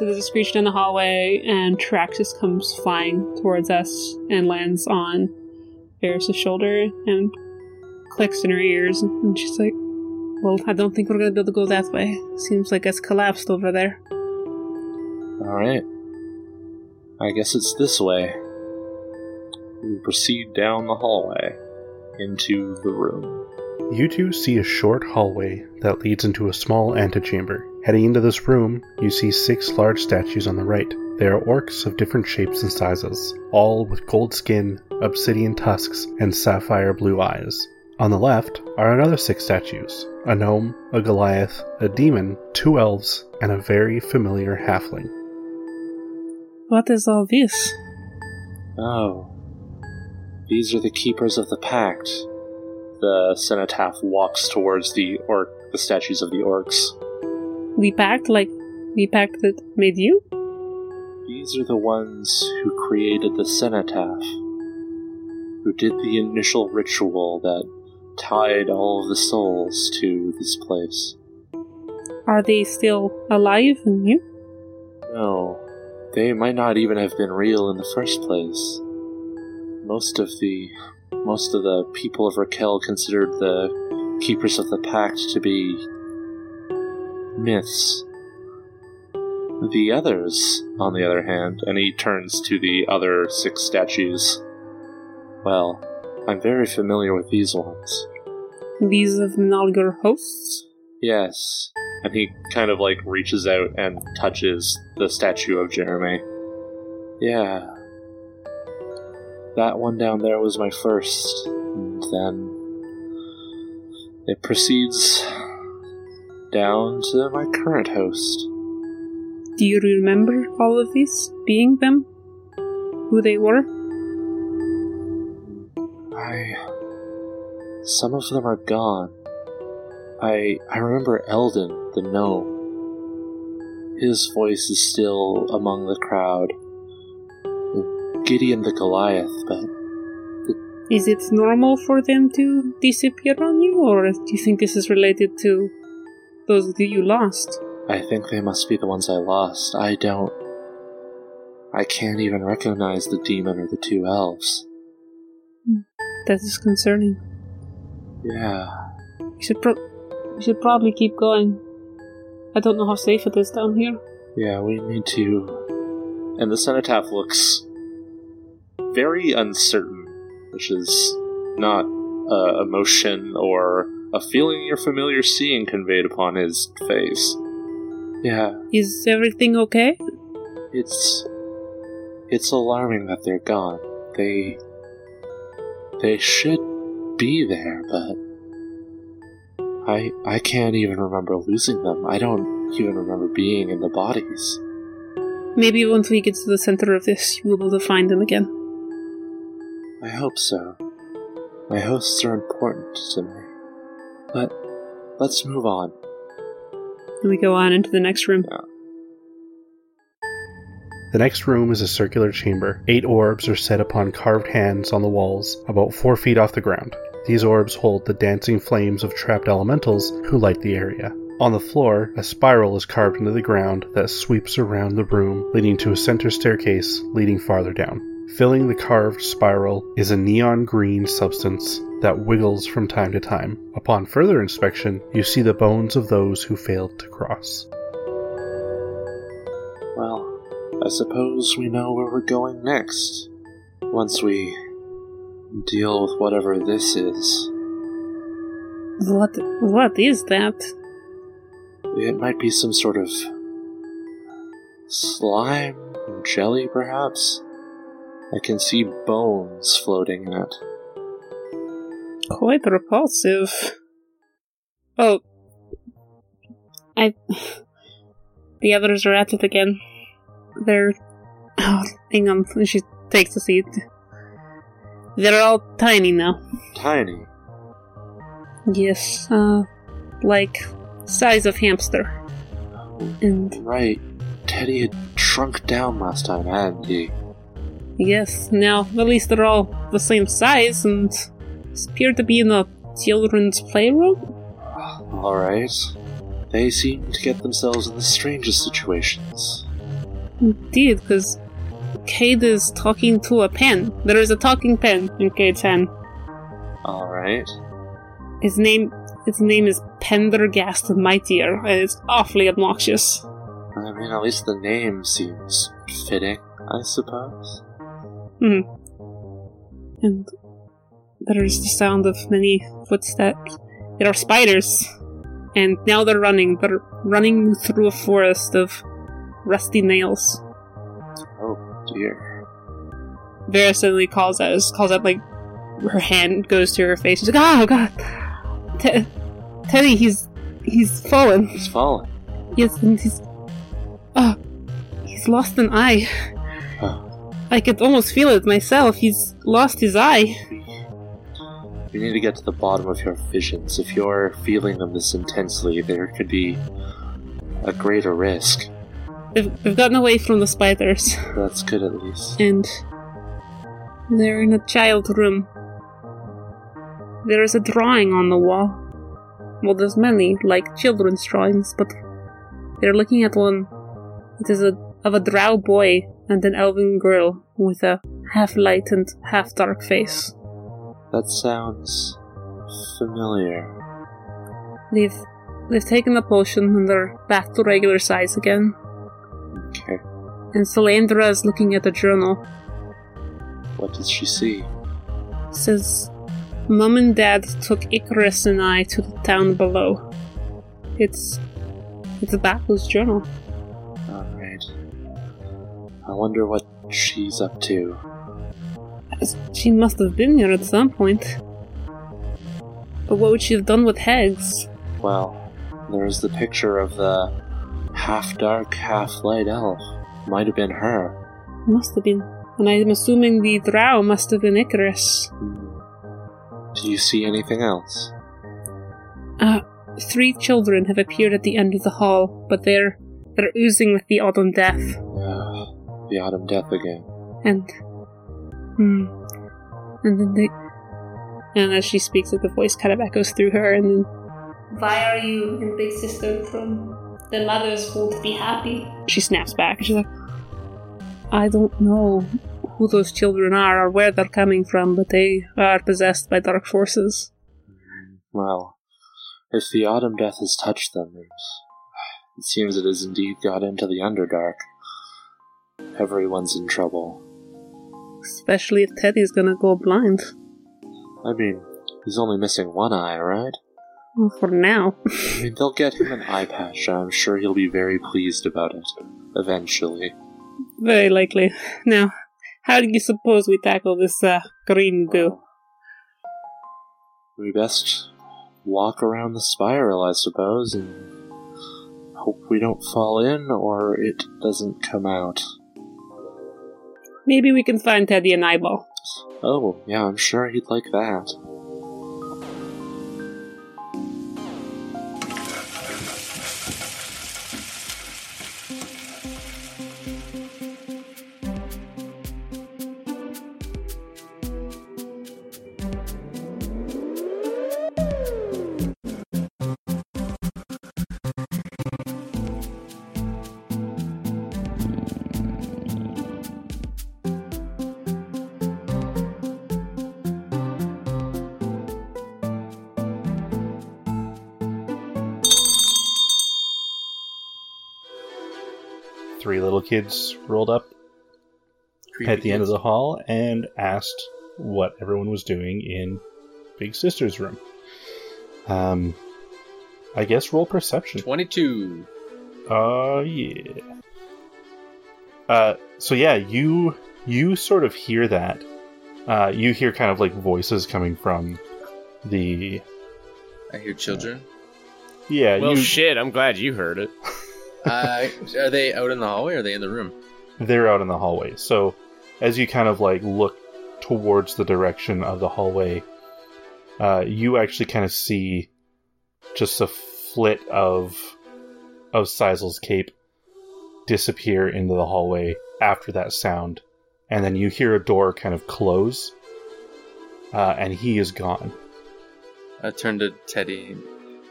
So there's a screech down the hallway, and Traxxas comes flying towards us and lands on Varys' shoulder and clicks in her ears. And she's like, Well, I don't think we're going to be able to go that way. Seems like it's collapsed over there. Alright. I guess it's this way. We proceed down the hallway into the room. You two see a short hallway that leads into a small antechamber. Heading into this room, you see six large statues on the right. They are orcs of different shapes and sizes, all with gold skin, obsidian tusks, and sapphire blue eyes. On the left are another six statues a gnome, a Goliath, a demon, two elves, and a very familiar halfling. What is all this? Oh. These are the keepers of the pact. The cenotaph walks towards the orc the statues of the orcs. The pact, like the pact that made you? These are the ones who created the cenotaph, who did the initial ritual that tied all of the souls to this place. Are they still alive and you? No, they might not even have been real in the first place. Most of the most of the people of Raquel considered the keepers of the pact to be myths. The others, on the other hand, and he turns to the other six statues. Well, I'm very familiar with these ones. These of Nalgar hosts? Yes. And he kind of like reaches out and touches the statue of Jeremy. Yeah. That one down there was my first. And then it proceeds down to my current host. Do you remember all of these being them? Who they were? I. Some of them are gone. I I remember Eldon, the gnome. His voice is still among the crowd. Gideon the Goliath, but Is it normal for them to disappear on you, or do you think this is related to those that you lost? I think they must be the ones I lost. I don't. I can't even recognize the demon or the two elves. That is concerning. Yeah. We should pro- we should probably keep going. I don't know how safe it is down here. Yeah, we need to. And the cenotaph looks very uncertain, which is not a emotion or a feeling you're familiar seeing conveyed upon his face. Yeah, Is everything okay? it's it's alarming that they're gone. They they should be there, but I I can't even remember losing them. I don't even remember being in the bodies. Maybe once we get to the center of this, you will be able to find them again. I hope so. My hosts are important to me. But let's move on. And we go on into the next room. The next room is a circular chamber. Eight orbs are set upon carved hands on the walls, about four feet off the ground. These orbs hold the dancing flames of trapped elementals who light the area. On the floor, a spiral is carved into the ground that sweeps around the room, leading to a center staircase leading farther down. Filling the carved spiral is a neon green substance that wiggles from time to time. Upon further inspection, you see the bones of those who failed to cross. Well, I suppose we know where we're going next. Once we deal with whatever this is. What? What is that? It might be some sort of slime jelly, perhaps. I can see bones floating in it. Quite repulsive. Oh, I. The others are at it again. They're. Oh, on. She takes a seat. They're all tiny now. Tiny. Yes, uh, like size of hamster. And Right. Teddy had shrunk down last time, hadn't he? Yes, now at least they're all the same size and appear to be in a children's playroom. Alright. They seem to get themselves in the strangest situations. Indeed, because Cade is talking to a pen. There is a talking pen in Cade's hand. Alright. His name his name is Pendergast the Mightier, and it's awfully obnoxious. I mean, at least the name seems fitting, I suppose. Hmm. And there is the sound of many footsteps. There are spiders, and now they're running. They're running through a forest of rusty nails. Oh dear. Vera suddenly calls out, calls out like her hand goes to her face. She's like, "Oh God, Te- Teddy, he's he's fallen. He's fallen. Yes, and he's oh, he's lost an eye. I could almost feel it myself. He's lost his eye. we need to get to the bottom of your visions. If you're feeling them this intensely, there could be a greater risk. We've, they've gotten away from the spiders, That's good at least. and they're in a child room. There is a drawing on the wall. Well, there's many, like children's drawings, but they're looking at one. It is a of a drow boy and an elven girl with a half lightened, half dark face. That sounds familiar. They've they've taken the potion and they're back to regular size again. Okay. And Solandra is looking at the journal. What did she see? It says, "Mom and Dad took Icarus and I to the town below." It's it's Baku's journal. I wonder what she's up to. She must have been here at some point. But what would she have done with Hegs? Well, there's the picture of the half dark, half light elf. Might have been her. Must have been. And I'm assuming the drow must have been Icarus. Hmm. Do you see anything else? Uh, three children have appeared at the end of the hall, but they're they're oozing with the autumn death. The autumn death again. And hmm. And then they and as she speaks it the voice kind of echoes through her and then Why are you in Big Sister from The mothers won't be happy. She snaps back and she's like I don't know who those children are or where they're coming from, but they are possessed by dark forces. Well, if the autumn death has touched them, it, it seems it has indeed got into the Underdark. Everyone's in trouble. Especially if Teddy's gonna go blind. I mean, he's only missing one eye, right? Well, for now. I mean, they'll get him an eye patch, and I'm sure he'll be very pleased about it. Eventually. Very likely. Now, how do you suppose we tackle this uh, green goo? We best walk around the spiral, I suppose, and hope we don't fall in or it doesn't come out. Maybe we can find Teddy an eyeball. Oh, yeah, I'm sure he'd like that. Kids rolled up at the end of the hall and asked what everyone was doing in Big Sister's room. Um, I guess roll perception. 22. Uh, yeah. Uh, so yeah, you you sort of hear that. Uh, you hear kind of like voices coming from the I hear children. yeah. Well, you, shit, I'm glad you heard it. Uh, are they out in the hallway or are they in the room? they're out in the hallway. So as you kind of like look towards the direction of the hallway, uh, you actually kind of see just a flit of of Sizel's cape disappear into the hallway after that sound, and then you hear a door kind of close, uh, and he is gone. I turn to Teddy.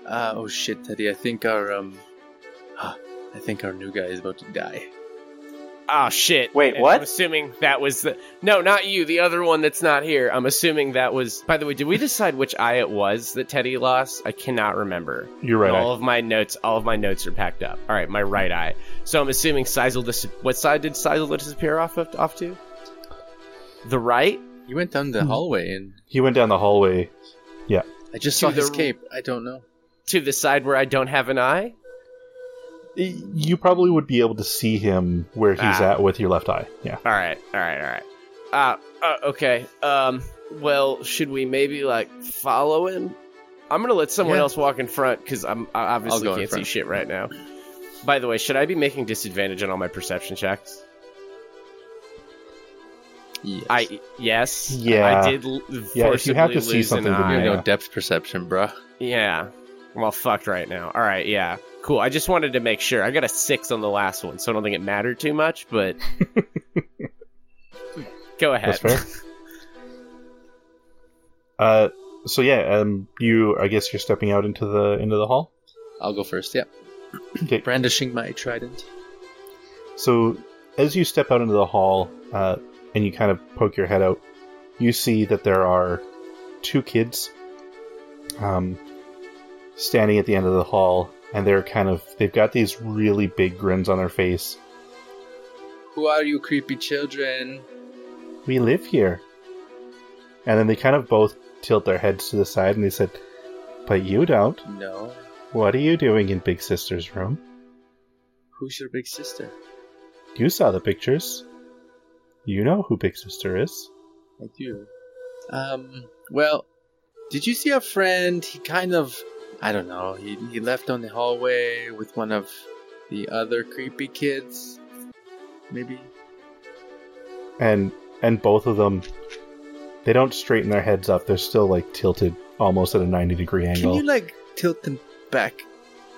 Uh, oh shit, Teddy! I think our um, I think our new guy is about to die. Oh shit! Wait, And what? I'm assuming that was the no, not you. The other one that's not here. I'm assuming that was. By the way, did we decide which eye it was that Teddy lost? I cannot remember. You're right. all I- of my notes, all of my notes are packed up. All right, my right eye. So I'm assuming Sizel. Dis- what side did Sizel disappear off of, off to? The right. You went down the hmm. hallway and He went down the hallway. Yeah. I just To saw his the- cape. I don't know. To the side where I don't have an eye. You probably would be able to see him where he's Ah. at with your left eye. Yeah. All right, all right, all right. Uh, uh, okay. Um, well, should we maybe like follow him? I'm gonna let someone Yeah. else walk in front because I'm I obviously go in can't see shit right now. By the way, should I be making disadvantage on all my perception checks? Yes. I yes. Yeah. I did. l- Yeah, if you have to see lose an something, then eye. you have no depth perception, bruh. Yeah. I'm all fucked right now. All right, yeah. Cool. I just wanted to make sure. I got a six on the last one, so I don't think it mattered too much, but. Go ahead. That's fair. Uh, so yeah, um, you. I guess you're stepping out into the into the hall. I'll go first. Yeah. Okay. Brandishing my trident. So as you step out into the hall, uh, and you kind of poke your head out, you see that there are two kids, um, standing at the end of the hall, and they're kind of they've got these really big grins on their face. Who are you, creepy children? We live here. And then they kind of both tilt their heads to the side and they said, But you don't. No. What are you doing in Big Sister's room? Who's your big sister? You saw the pictures. You know who Big Sister is. I do. Um. Well, did you see a friend? He kind of, I don't know. He he left on the hallway with one of the other creepy kids. Maybe. And and both of them they don't straighten their heads up. They're still like tilted almost at a 90 degree angle. Can you like tilt them back?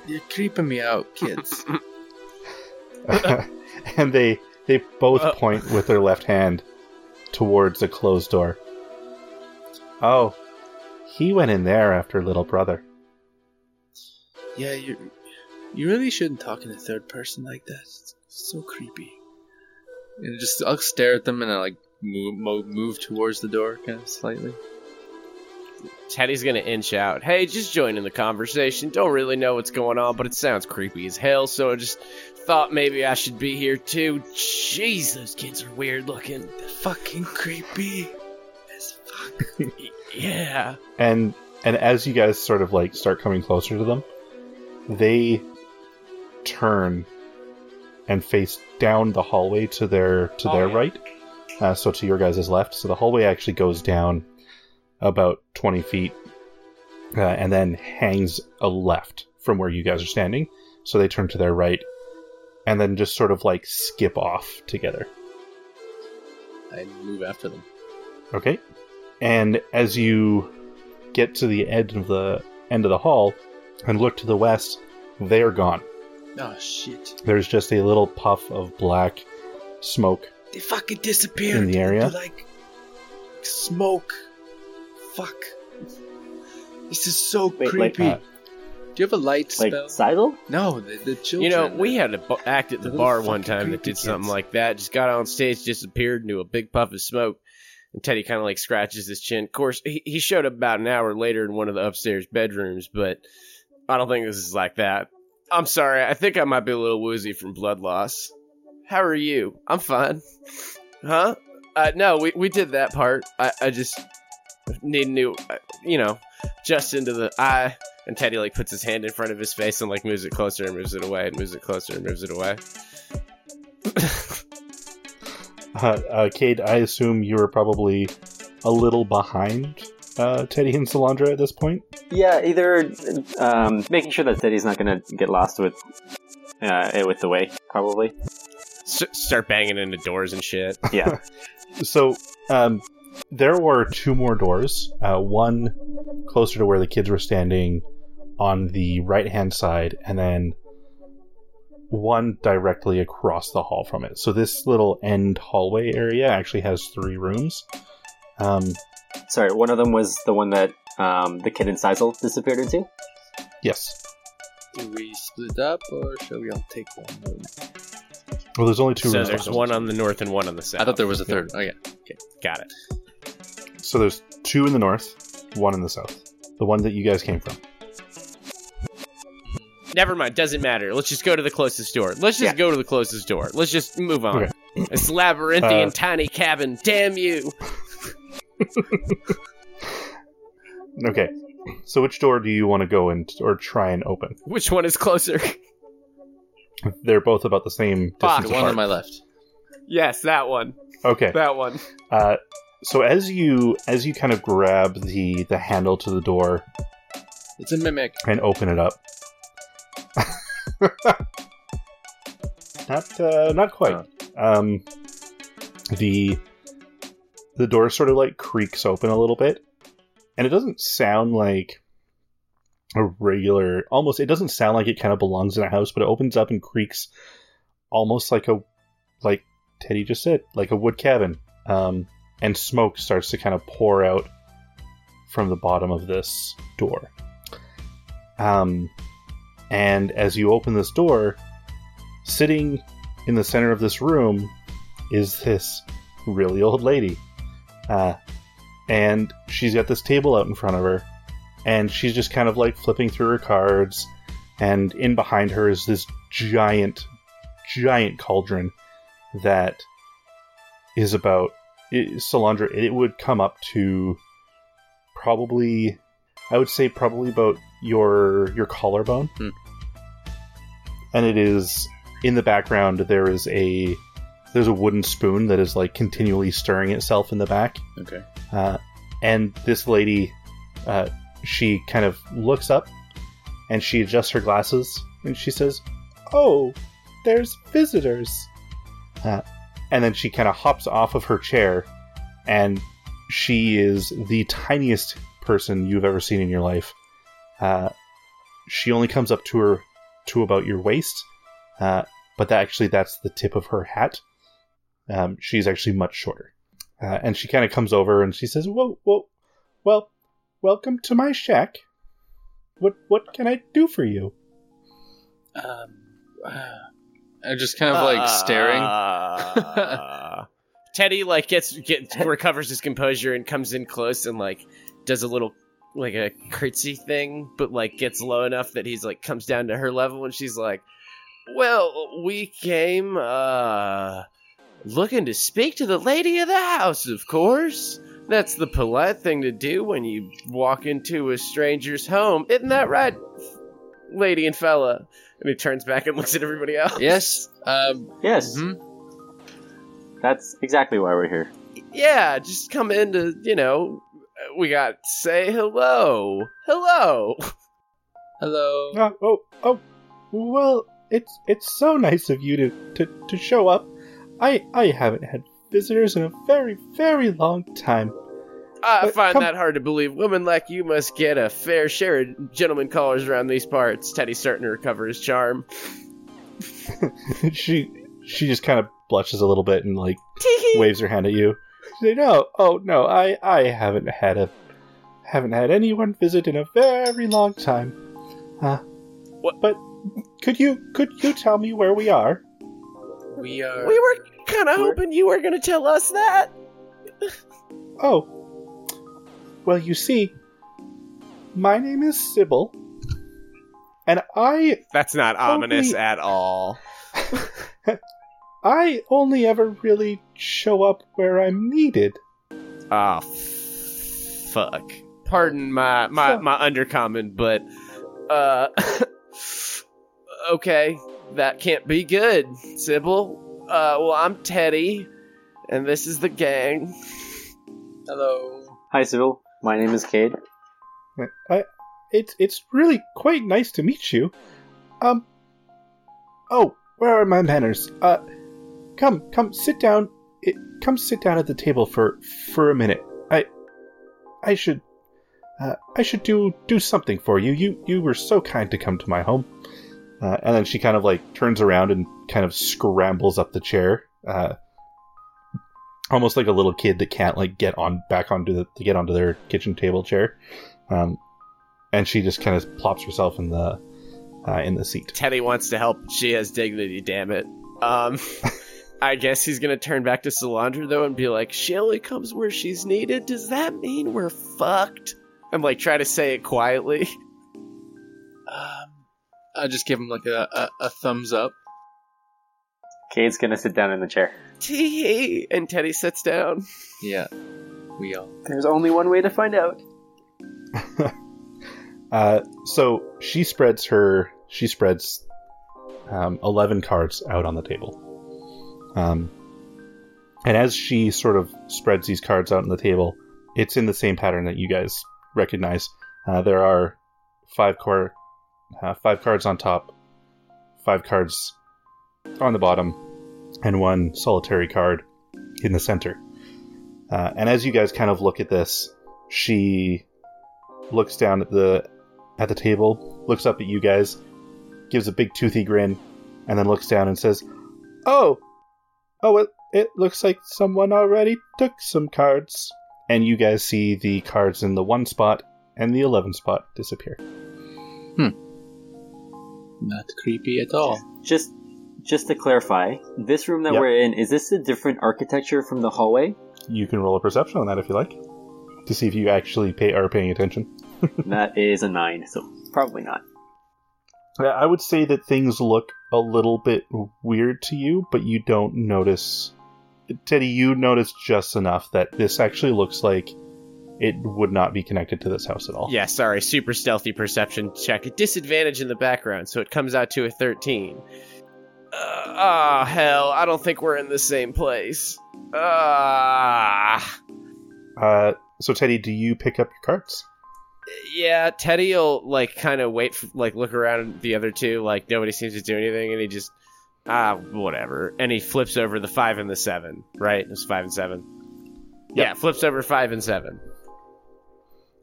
You're creeping me out, kids. and they they both Uh. point with their left hand towards a closed door. Oh, he went in there after little brother. Yeah, you you really shouldn't talk in a third person like that. It's so creepy. And just I'll stare at them and I like move move towards the door kind of slightly. Teddy's gonna inch out. Hey, just join in the conversation. Don't really know what's going on, but it sounds creepy as hell, so I just thought maybe I should be here too. Jeez, those kids are weird looking. They're Fucking creepy as fuck. Yeah. and and as you guys sort of like start coming closer to them they turn and face down the hallway to their to Oh, their yeah. right uh, so to your guys' left so the hallway actually goes down about 20 feet uh, and then hangs a left from where you guys are standing so they turn to their right and then just sort of like skip off together I move after them. Okay. And as you get to the end of the end of the hall and look to the west, they are gone. Oh shit! There's just a little puff of black smoke. They fucking disappeared In the area? into, like smoke. Fuck. This is so Wait, like, creepy. uh, Do you have a light Like spell? Seidel? no, the, the children. You know, we had an act at the The bar one time that creepy did something like that. Just got on stage, disappeared into a big puff of smoke. And Teddy kind of like scratches his chin. Of course, he, he showed up about an hour later in one of the upstairs bedrooms, but I don't think this is like that. I'm sorry. I think I might be a little woozy from blood loss. How are you? I'm fine. Huh? Uh, no, we, we did that part. I, I just need new, uh, you know, just into the eye. And Teddy like puts his hand in front of his face and like moves it closer and moves it away and moves it closer and moves it away. Uh, uh, Cade, I assume you were probably a little behind uh, Teddy and Solandra at this point. Yeah, either um, making sure that Teddy's not going to get lost with uh, with the way, probably. S- start banging into doors and shit. Yeah. So um, there were two more doors. Uh, one closer to where the kids were standing on the right hand side, and then one directly across the hall from it. So this little end hallway area actually has three rooms. Um, Sorry, one of them was the one that um, the kid in Sizel disappeared into. yes. Do we split up or shall we all take one? Well, there's only two so rooms. there's left. one on the north and one on the south. I thought there was a third. Oh yeah. Okay. Got it. So there's two in the north, one in the south. The one that you guys came from. Never mind. Doesn't matter. Let's just go to the closest door. Let's just Yeah. go to the closest door. Let's just move on. Okay. This labyrinthian Uh, tiny cabin. Damn you. Okay. So which door do you want to go in or try and open? Which one is closer? They're both about the same Fuck, distance The one apart. on my left. yes, that one. Okay. That one. Uh, so as you as you kind of grab the the handle to the door It's a mimic. and open it up, not uh, not quite. Um, the the door sort of like creaks open a little bit, and it doesn't sound like a regular. Almost, it doesn't sound like it kind of belongs in a house, but it opens up and creaks almost like a like Teddy just said, like a wood cabin. Um, and smoke starts to kind of pour out from the bottom of this door. Um, and as you open this door, sitting in the center of this room is this really old lady. Uh, and she's got this table out in front of her, and she's just kind of like flipping through her cards. And in behind her is this giant, giant cauldron that is about it, Solandra. It would come up to probably, I would say, probably about your your collarbone. Hmm. And it is in the background. There is a there's a wooden spoon that is like continually stirring itself in the back. Okay. Uh, and this lady, uh, she kind of looks up and she adjusts her glasses and she says, Oh, there's visitors. Uh, and then she kind of hops off of her chair and she is the tiniest person you've ever seen in your life. Uh, she only comes up to her to about your waist, uh, but that actually that's the tip of her hat. Um, she's actually much shorter. Uh, and she kind of comes over and she says, "Whoa, whoa, well, welcome to my shack. What what can I do for you?" Um, I'm just kind of like staring. Uh, Teddy like gets gets recovers his composure and comes in close and like does a little like a curtsy thing, but like gets low enough that he's like comes down to her level and she's like, "Well, we came uh looking to speak to the lady of the house, of course." That's the polite thing to do when you walk into a stranger's home. Isn't that right, lady and fella? And he turns back and looks at everybody else. yes. Um. Yes, mhm. that's exactly why we're here. yeah, just come in to, you know, we got say hello. Hello. Hello. Oh, oh, oh, well, it's it's so nice of you to, to, to show up. I I haven't had visitors in a very very long time. I But find come- that hard to believe. Women like you must get a fair share of gentlemen callers around these parts. Teddy's starting to recover his charm. she she just kind of blushes a little bit and like Tee-hee. waves her hand at you. She said, "No, oh no, I I haven't had a haven't had anyone visit in a very long time. Uh, What- But could you could you tell me where we are? We are. We were kind of hoping you were going to tell us that. Oh, well, you see, my name is Sybil, and I That's not ominous at all. I only ever really show up where I'm needed. Ah, f- fuck. Pardon my my So- my undercommon, but uh, okay, that can't be good, Sybil. Uh, well, I'm Teddy, and this is the gang. Hello. Hi, Sybil. My name is Cade. I, it's it's really quite nice to meet you. Um. Oh, where are my manners? Uh, come, come, sit down. It, come, sit down at the table for for a minute. I, I should, uh, I should do do something for you. You you were so kind to come to my home. Uh, and then she kind of like turns around and kind of scrambles up the chair. Uh, almost like a little kid that can't like get on back onto the to get onto their kitchen table chair. Um, and she just kind of plops herself in the uh, in the seat. Teddy wants to help. She has dignity. Damn it. Um, I guess he's gonna turn back to Solandra though and be like, "She only comes where she's needed. Does that mean we're fucked?" I'm like try to say it quietly. Um, I'll just give him like a, a, a thumbs up. Cade's gonna sit down in the chair. Tee and Teddy sits down. Yeah, we all. There's only one way to find out. Uh, so she spreads her she spreads um, eleven cards out on the table, um, and as she sort of spreads these cards out on the table, it's in the same pattern that you guys recognize. Uh, there are five core, uh, five cards on top, five cards on the bottom, and one solitary card in the center. Uh, and as you guys kind of look at this, she looks down at the at the table, looks up at you guys, gives a big toothy grin, and then looks down and says, "Oh, oh, it it looks like someone already took some cards." And you guys see the cards in the one spot and the eleven spot disappear. Hmm. Not creepy at all. Just just to clarify, this room that Yep. we're in, is this a different architecture from the hallway? You can roll a perception on that if you like, to see if you actually pay are paying attention. that is a nine, so probably not. Yeah, I would say that things look a little bit weird to you, but you don't notice. Teddy, you notice just enough that this actually looks like it would not be connected to this house at all. Yeah, sorry, super stealthy perception check. A disadvantage in the background, so it comes out to a 13. Uh, ah, hell, I don't think we're in the same place. Ah. Uh, so, Teddy, do you pick up your cards? yeah, Teddy will like kind of wait, for, like look around the other two, like nobody seems to do anything, and he just ah whatever, and he flips over the five and the seven. Right, it's five and seven. Yeah, flips over five and seven.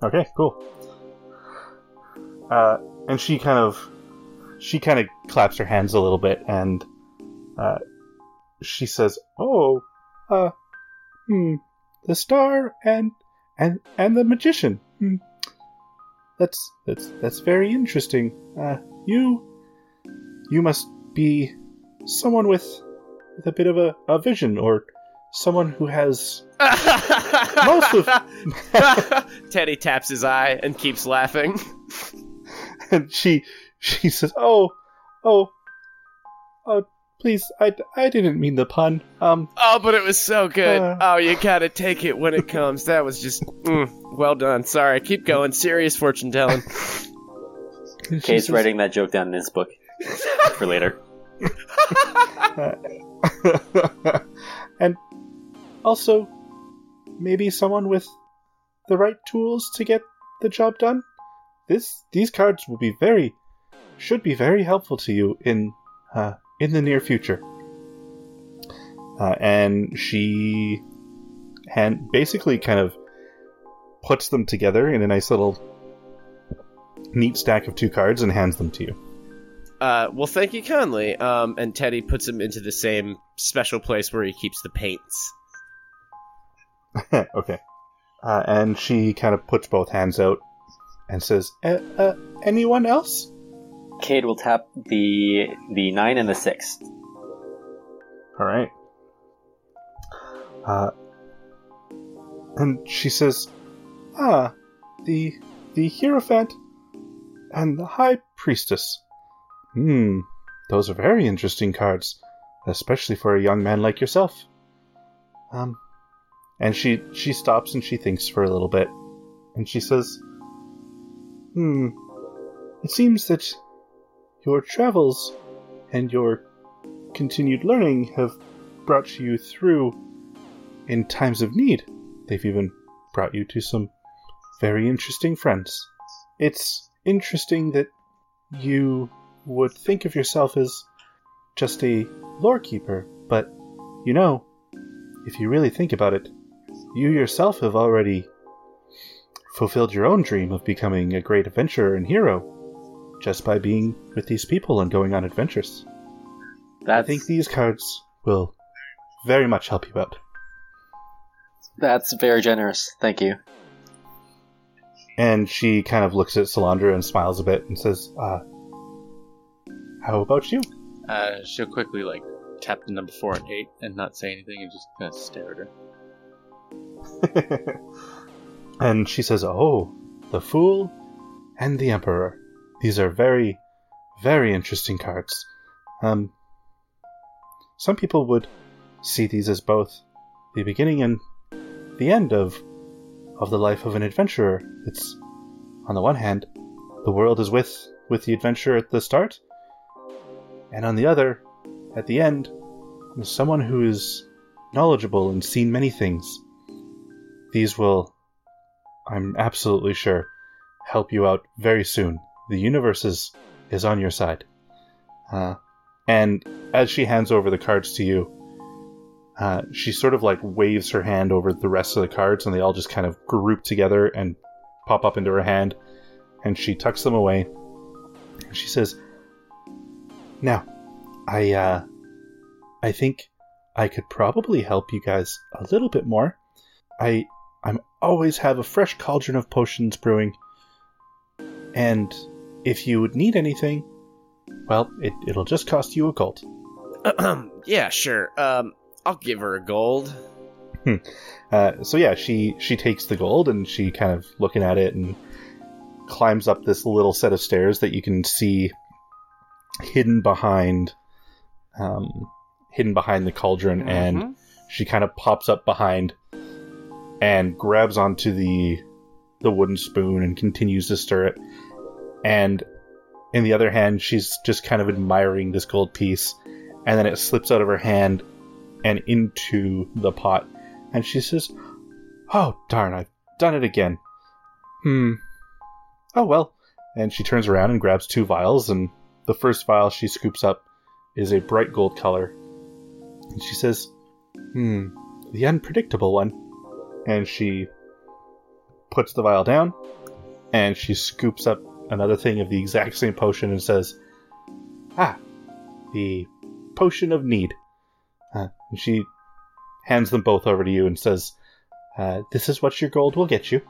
Okay, cool. Uh, and she kind of, she kind of claps her hands a little bit, and uh, she says, "Oh, uh, hmm, the star and and and the magician. Hmm. That's that's that's very interesting. Uh, you you must be someone with with a bit of a, a vision, or someone who has Most of- Teddy taps his eye and keeps laughing. and she she says, "Oh, oh, oh, please, I, I didn't mean the pun. Um, Oh, but it was so good. Uh. oh, you gotta take it when it comes. That was just mm, well done. Sorry, keep going. Serious fortune telling. and says, writing that joke down in his book for later. and also maybe someone with the right tools to get the job done. This these cards will be very should be very helpful to you in uh, in the near future. Uh, and she hand basically kind of puts them together in a nice little neat stack of two cards and hands them to you. Uh, well, thank you kindly. Um, and Teddy puts them into the same special place where he keeps the paints. okay. Uh, and she kind of puts both hands out and says, uh, uh, "Anyone else?" Cade will tap the the nine and the six. All right. Uh, and she says, "Ah, the the Hierophant and the High Priestess. Hmm, those are very interesting cards, especially for a young man like yourself." Um, and she she stops and she thinks for a little bit, and she says, "Hmm, it seems that your travels and your continued learning have brought you through in times of need. They've even brought you to some very interesting friends. It's interesting that you would think of yourself as just a lore keeper, but you know, if you really think about it, you yourself have already fulfilled your own dream of becoming a great adventurer and hero just by being with these people and going on adventures. I think these cards will very much help you out. that's very generous. Thank you. And she kind of looks at Solandra and smiles a bit and says, uh, How about you? Uh, she'll quickly like tap the number four and eight and not say anything and just kind of stare at her. and she says, Oh, the Fool and the Emperor. These are very, very interesting cards. Um, some people would see these as both the beginning and the end of of the life of an adventurer. It's on the one hand, the world is with with the adventurer at the start, and on the other, at the end, someone who is knowledgeable and seen many things. These will, I'm absolutely sure, help you out very soon. The universe is, is on your side. Uh, and as she hands over the cards to you, uh, she sort of like waves her hand over the rest of the cards, and they all just kind of group together and pop up into her hand. And she tucks them away. And she says, "Now, I uh, I think I could probably help you guys a little bit more. I I'm always have a fresh cauldron of potions brewing, and if you would need anything, well, it, it'll just cost you a gold." yeah, sure. Um, I'll give her a gold. Uh, so yeah, she she takes the gold and she kind of looking at it and climbs up this little set of stairs that you can see hidden behind, um, hidden behind the cauldron, and Mhm. she kind of pops up behind and grabs onto the the wooden spoon and continues to stir it. And in the other hand, she's just kind of admiring this gold piece, and then it slips out of her hand and into the pot. And she says, Oh, darn, I've done it again. Hmm. Oh, well. And she turns around and grabs two vials, and the first vial she scoops up is a bright gold color. And she says, Hmm, the unpredictable one. And she puts the vial down, and she scoops up another thing of the exact same potion and says, Ah, the potion of need. Uh, and she hands them both over to you and says, uh, "This is what your gold will get you."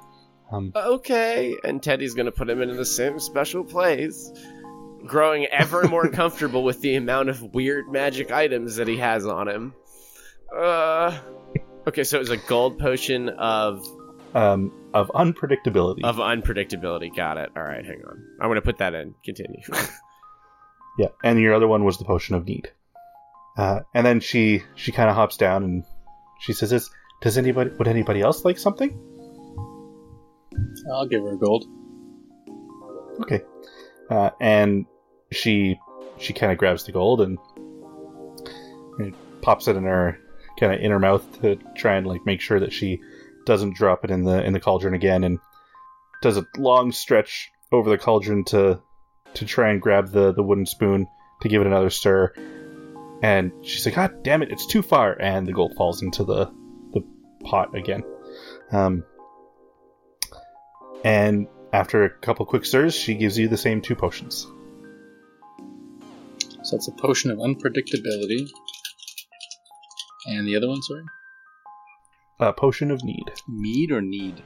Um, Okay, and Teddy's gonna put him into the same special place, growing ever more comfortable with the amount of weird magic items that he has on him. Uh, okay, so it's a gold potion of um, of unpredictability. of unpredictability. Got it. All right, hang on. I'm gonna put that in. Continue. yeah, and your other one was the potion of need. Uh, and then she she kind of hops down and she says, "Is does anybody would anybody else like something?" I'll give her a gold. Okay. Uh, and she she kind of grabs the gold and, and pops it in her kind of in her mouth to try and like make sure that she doesn't drop it in the in the cauldron again and does a long stretch over the cauldron to to try and grab the the wooden spoon to give it another stir and she's like god damn it it's too far and the gold falls into the the pot again um and after a couple quick stirs, she gives you the same two potions. So it's a potion of unpredictability. And the other one, sorry? A potion of need. Mead or need?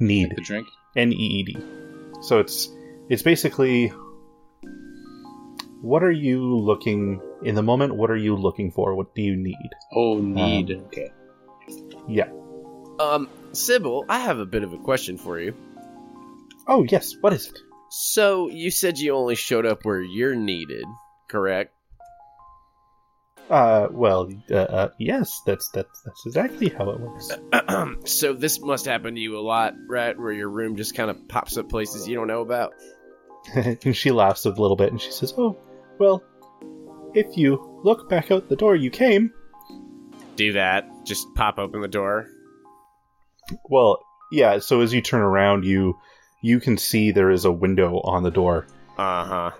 Need. Like the drink? N E E D. So it's it's basically what are you looking in the moment? What are you looking for? What do you need? Oh, need. okay. Yeah. um, Sybil, I have a bit of a question for you. Oh yes. What is it? So you said you only showed up where you're needed, correct? Uh, well, uh, uh, yes. That's that's that's exactly how it works. so this must happen to you a lot, right? Where your room just kind of pops up places you don't know about. and she laughs a little bit and she says, "Oh, well, if you look back out the door you came, Do that. Just pop open the door. Well, yeah. So as you turn around, you you can see there is a window on the door, Uh huh.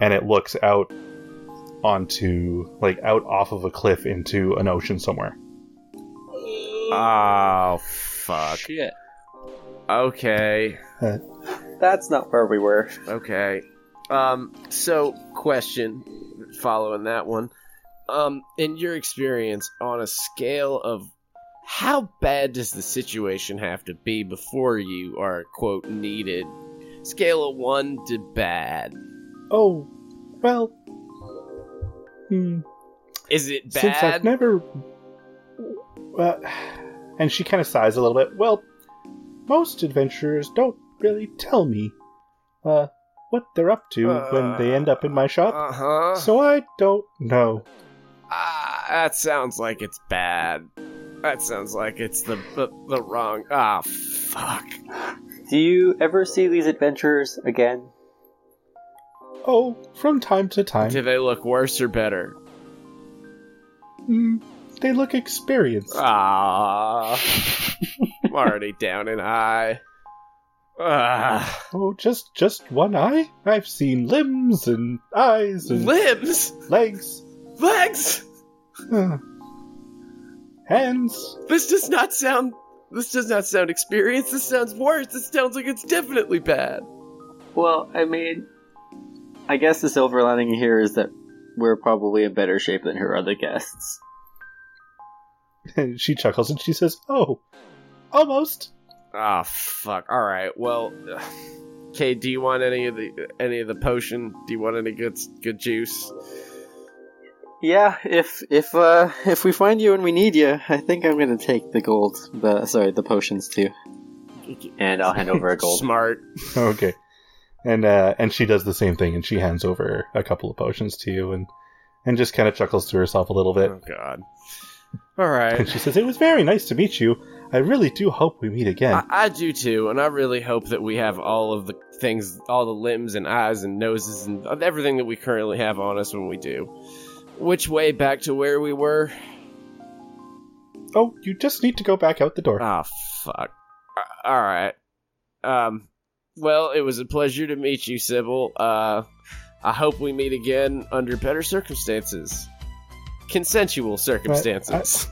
and it looks out onto like out off of a cliff into an ocean somewhere. Oh fuck. Shit. Okay. That's not where we were. Okay. Um. So, question. Following that one. Um. In your experience, on a scale of how bad does the situation have to be before you are quote needed? Scale of one to bad. Oh, well, Hmm. Is it bad? Since I've never. Uh, and she kind of sighs a little bit. Well, most adventurers don't really tell me uh, what they're up to when they end up in my shop, Uh huh. so I don't know. Ah, that sounds like it's bad. That sounds like it's the the, the wrong. Ah, fuck. Do you ever see these adventurers again? Oh, from time to time, Do they look worse or better? mm, they look experienced. Ah, I'm already down and high. Ah, Oh, just just one eye? I've seen limbs and eyes and limbs, legs, legs. uh, hands. This does not sound. This does not sound experienced. This sounds worse. This sounds like it's definitely bad. Well, I mean, I guess the silver lining here is that we're probably in better shape than her other guests. And she chuckles and she says, "Oh, almost." Ah, fuck. All right. Well, okay. Do you want any of the any of the potion? Do you want any good good juice? Yeah, if if uh if we find you and we need you, I think I'm gonna take the gold. The sorry, the potions too. And I'll hand over a gold. Smart. Okay. And uh, and she does the same thing, and she hands over a couple of potions to you, and and just kind of chuckles to herself a little bit. Oh God. All And she says, "It was very nice to meet you. I really do hope we meet again." I, I do too, and I really hope that we have all of the things, all the limbs and eyes and noses and everything that we currently have on us when we do. Which way back to where we were? oh, you just need to go back out the door. Ah, fuck. Uh, All right. Um. Well, it was a pleasure to meet you, Sybil. Uh, I hope we meet again under better circumstances, consensual circumstances.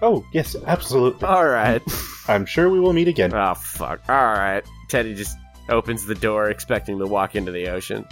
Oh, yes, absolutely. All right. I'm sure we will meet again. Oh fuck. Alright. Teddy just opens the door expecting to walk into the ocean.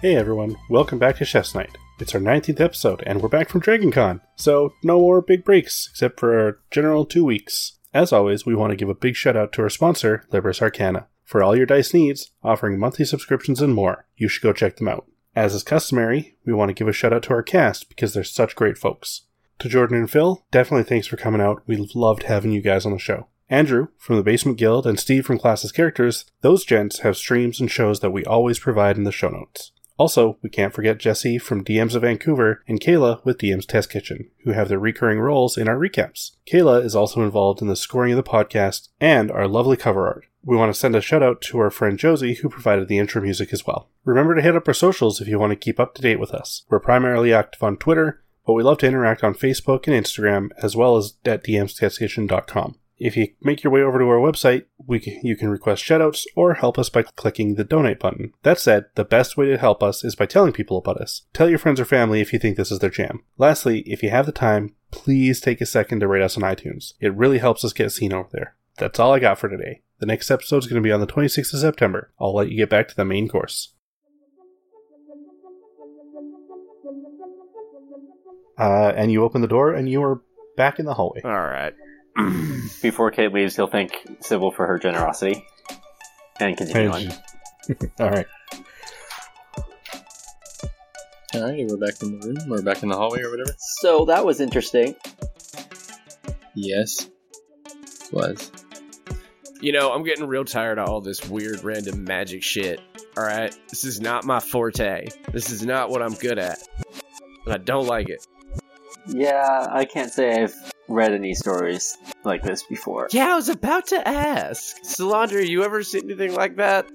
Hey everyone, welcome back to Chef's Night. It's our 19th episode, and we're back from DragonCon, so no more big breaks, except for our general two weeks. As always, we want to give a big shout out to our sponsor, Libris Arcana. For all your dice needs, offering monthly subscriptions and more, you should go check them out. As is customary, we want to give a shout out to our cast because they're such great folks. To Jordan and Phil, definitely thanks for coming out. We loved having you guys on the show. Andrew from the Basement Guild and Steve from Classes Characters, those gents have streams and shows that we always provide in the show notes. Also, we can't forget Jesse from DMs of Vancouver and Kayla with DM's Test Kitchen, who have their recurring roles in our recaps. Kayla is also involved in the scoring of the podcast and our lovely cover art. We want to send a shout out to our friend Josie, who provided the intro music as well. Remember to hit up our socials if you want to keep up to date with us. We're primarily active on Twitter, but we love to interact on Facebook and Instagram, as well as at dmstestkitchen.com. If you make your way over to our website, we you can request shoutouts or help us by clicking the donate button. That said, the best way to help us is by telling people about us. Tell your friends or family if you think this is their jam. Lastly, if you have the time, please take a second to rate us on iTunes. It really helps us get seen over there. That's all I got for today. The next episode is going to be on the 26th of September. I'll let you get back to the main course. Uh, and you open the door and you are back in the hallway. Alright. Before Cade leaves, he'll thank Sybil for her generosity. And continue on. All right. Alright, we're back in the room. We're back in the hallway or whatever. So that was interesting. Yes. Was. You know, I'm getting real tired of all this weird random magic shit. Alright? This is not my forte. This is not what I'm good at. And I don't like it. Yeah, I can't say I've read any stories like this before. Yeah, I was about to ask. Solandra, you ever seen anything like that?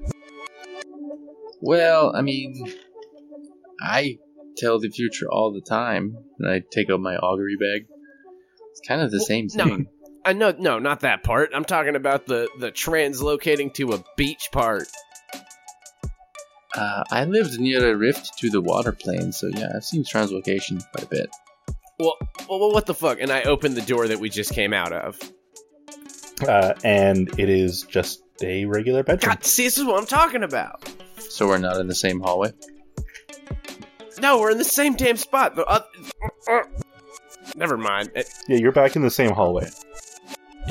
Well, I mean, I tell the future all the time, and I take out my augury bag. It's kind of the same no. thing. I know, no, not that part. I'm talking about the the translocating to a beach part. Uh, I lived near a rift to the water plane, so yeah, I've seen translocation quite a bit. Well, well, what the fuck? And I opened the door that we just came out of. Uh, and it is just a regular bedroom. God, see, this is what I'm talking about. So we're not in the same hallway. No, we're in the same damn spot. The oth- Never mind. It- Yeah, you're back in the same hallway.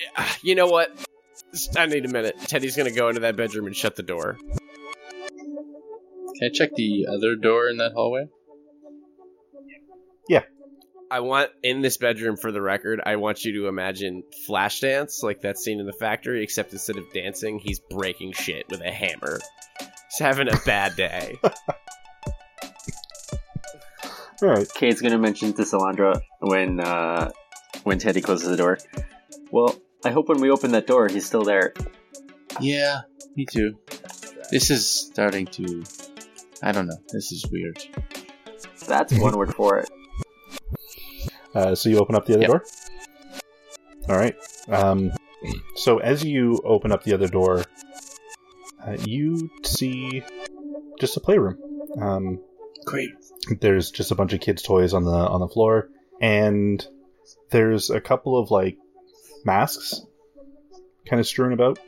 Yeah, you know what? I need a minute. Teddy's gonna go into that bedroom and shut the door. Can I check the other door in that hallway? I want in this bedroom, for the record, I want you to imagine Flashdance, like that scene in the factory, except instead of dancing, he's breaking shit with a hammer. He's having a bad day. All right. Cade's gonna mention to Solandra when uh, when Teddy closes the door. Well, I hope when we open that door, he's still there. Yeah, me too. This is starting to. I don't know. This is weird. That's one word for it. Uh, so you open up the other Yep. door. All right. Um, so as you open up the other door, uh, you see just a playroom. Um, Great. there's just a bunch of kids' toys on the on the floor, and there's a couple of like masks kind of strewn about,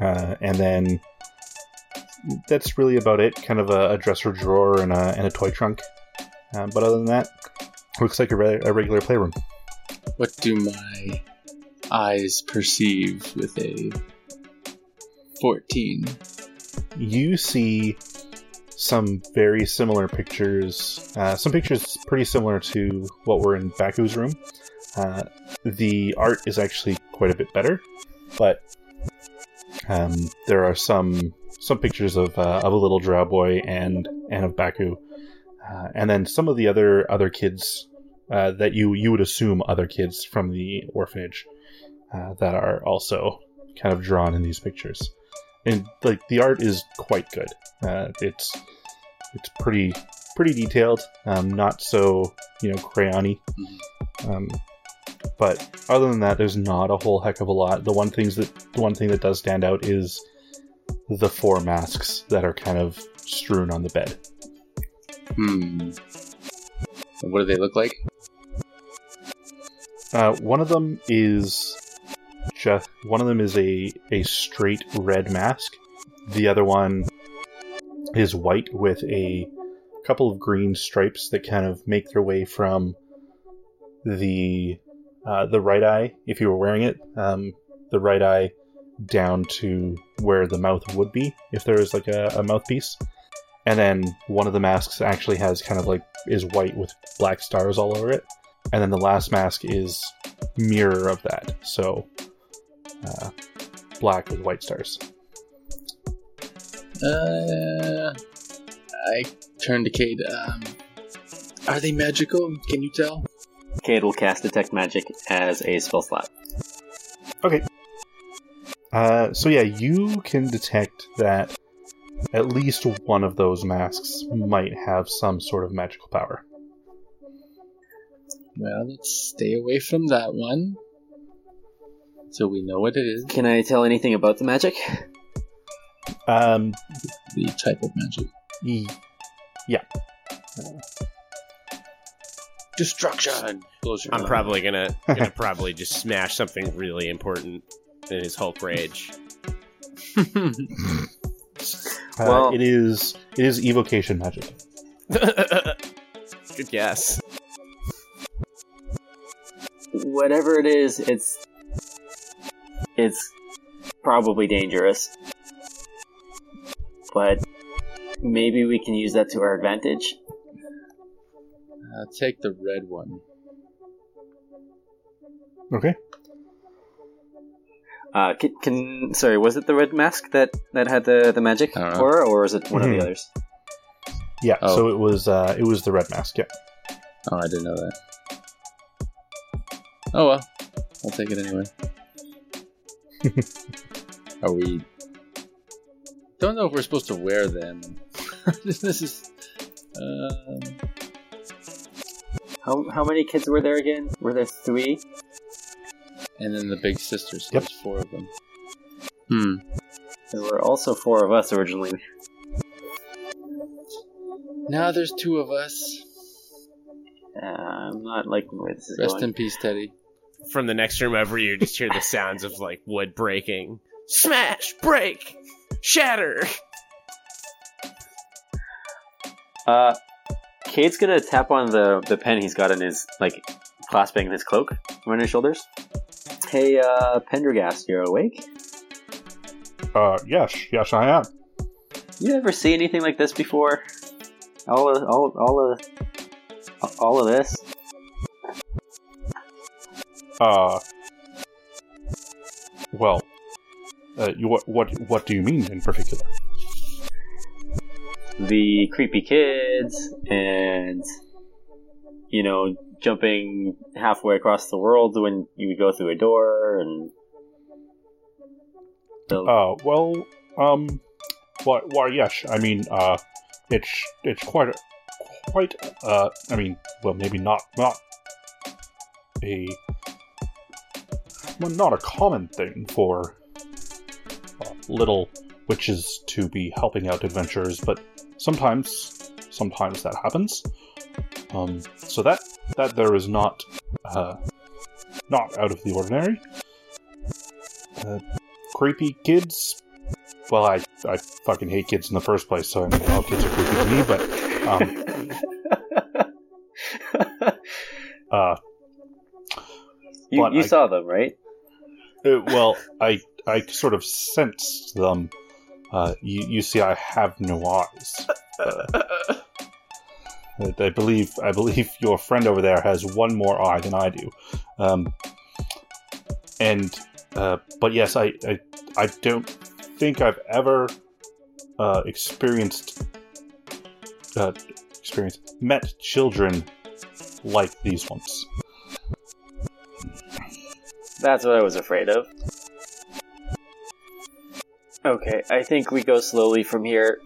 uh, and then that's really about it. Kind of a, a dresser drawer and a and a toy trunk. Uh, but other than that, looks like a, re- a regular playroom. What do my eyes perceive with a 14? you see some very similar pictures. Uh, some pictures pretty similar to what were in Baku's room. Uh, the art is actually quite a bit better, but um, there are some some pictures of uh, of a little drow boy and and of Baku, uh, and then some of the other other kids uh, that you you would assume other kids from the orphanage uh, that are also kind of drawn in these pictures and like the art is quite good. Uh, it's it's pretty pretty detailed, um, not so you know crayony. Um, but other than that, there's not a whole heck of a lot. The one things that the one thing that does stand out is the four masks that are kind of strewn on the bed. Hmm. What do they look like? Uh, one of them is just one of them is a a straight red mask. The other one is white with a couple of green stripes that kind of make their way from the uh, the right eye, if you were wearing it, um, the right eye down to where the mouth would be if there was like a, a mouthpiece. And then one of the masks actually has kind of like is white with black stars all over it. And then the last mask is mirror of that. So uh, black with white stars. Uh, I turn to Cade. Um, are they magical? Can you tell? Cade will cast Detect Magic as a spell slot. Okay. Uh, so yeah, you can detect that at least one of those masks might have some sort of magical power. Well, let's stay away from that one. So we know what it is. Can I tell anything about the magic? Um, The type of magic. y- Destruction. Close I'm probably gonna gonna probably just smash something really important in his Hulk rage. uh, Well- it is it is evocation magic. Good guess. Whatever it is, it's it's probably dangerous. But maybe we can use that to our advantage. I'll take the red one. Okay. Uh, can, can sorry, was it the red mask that that had the the magic I don't know. aura, or was it one of Mhm. the others? Yeah. Oh. So it was uh, it was the red mask. Yeah. Oh, I didn't know that. Oh well, I'll take it anyway. Are we? Don't know if we're supposed to wear them. this is. Um, How how many kids were there again? Were there three? and then the big sisters. Yep. There's four of them. Hmm. There were also four of us originally. Now there's two of us. Uh, I'm not liking the way this is Rest going. in peace, Teddy. From the next room over, you just hear the sounds of like wood breaking. Smash, break, shatter. Uh, Cade's gonna tap on the the pen he's got in his like clasping his cloak around his shoulders, Hey, uh, Pendergast, you're awake? Uh, yes, yes, I am. You ever see anything like this before? All of, all, all of, all of this? Uh, well, uh, you, what, what, what do you mean in particular? The creepy kids and, you know, jumping halfway across the world when you would go through a door and. Uh, well, um, why, why, yes, I mean, uh, it's, it's quite, a, quite, uh, I mean, well, maybe not, not a, well, not a common thing for uh, little witches to be helping out adventurers, but sometimes, sometimes that happens. Um, so that, that there is not, uh, not out of the ordinary. Uh, creepy kids. Well, I I fucking hate kids in the first place, so I mean, all kids are creepy to me. But um, uh, you but you I- saw them, right? Uh, well, I I sort of sense them. Uh, you you see, I have no eyes. Uh, I believe I believe your friend over there has one more eye than I do. Um, and uh, but yes, I, I I don't think I've ever uh, experienced uh, experienced met children like these ones. That's what I was afraid of. Okay, I think we go slowly from here.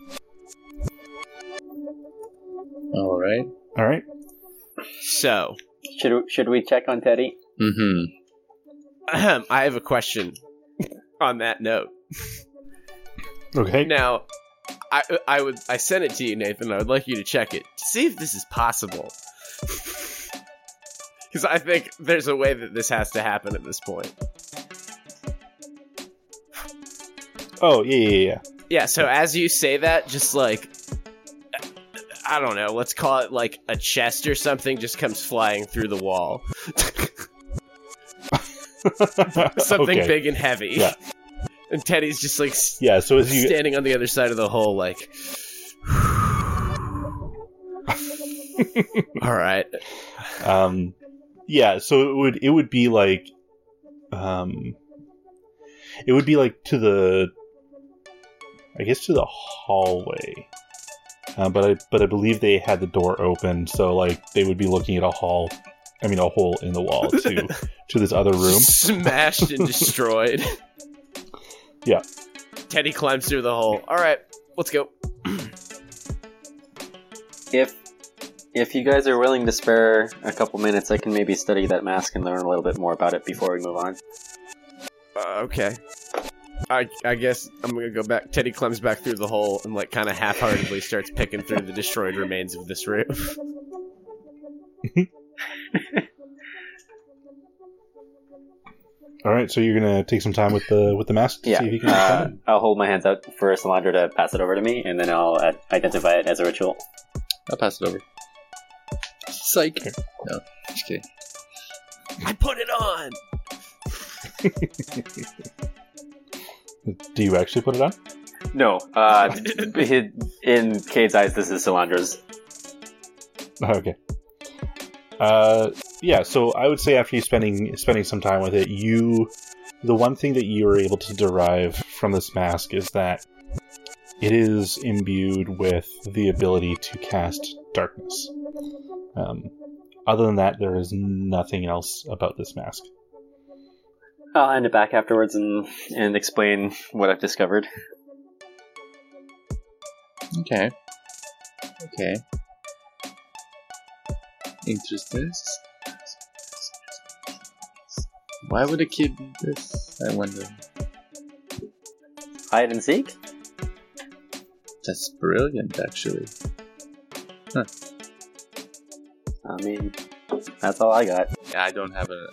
All right. All right. So, Should should we check on Teddy? Mm-hmm. I have a question on that note. Okay. Now, I I would I sent it to you, Nathan. I would like you to check it to see if this is possible. Because I think there's a way that this has to happen at this point. Oh yeah yeah yeah. Yeah. So as you say that, just like I don't know, let's call it like a chest or something, just comes flying through the wall. something Okay. big and heavy. Yeah. And Teddy's just like s- Yeah. So as you standing on the other side of the hole, like. All right. um yeah so it would it would be like um it would be like to the i guess to the hallway uh, but i but i believe they had the door open so like they would be looking at a hall i mean a hole in the wall to to this other room Smashed and destroyed. Yeah. Teddy climbs through the hole. All right, let's go. If if you guys are willing to spare a couple minutes, I can maybe study that mask and learn a little bit more about it before we move on. Uh, okay. I I guess I'm gonna go back. Teddy climbs back through the hole and like kind of half-heartedly starts picking through the destroyed remains of this room. all right so you're gonna take some time with the with the mask to Yeah, see if you can understand uh, I'll hold my hands out for Solandra to pass it over to me, and then I'll uh, identify it as a ritual. I'll pass it over. Psych. No, just kidding. I put it on. do you actually put it on No, uh, in Cade's eyes, this is Solandra's. Okay. Uh, yeah. So I would say after you spending spending some time with it, you the one thing that you are able to derive from this mask is that it is imbued with the ability to cast darkness. Um, other than that, there is nothing else about this mask. I'll hand it back afterwards and and explain what I've discovered. Okay. Okay. Interesting. Why would a kid need this? I wonder. Hide and seek. That's brilliant, actually. I mean, that's all I got. I don't have a.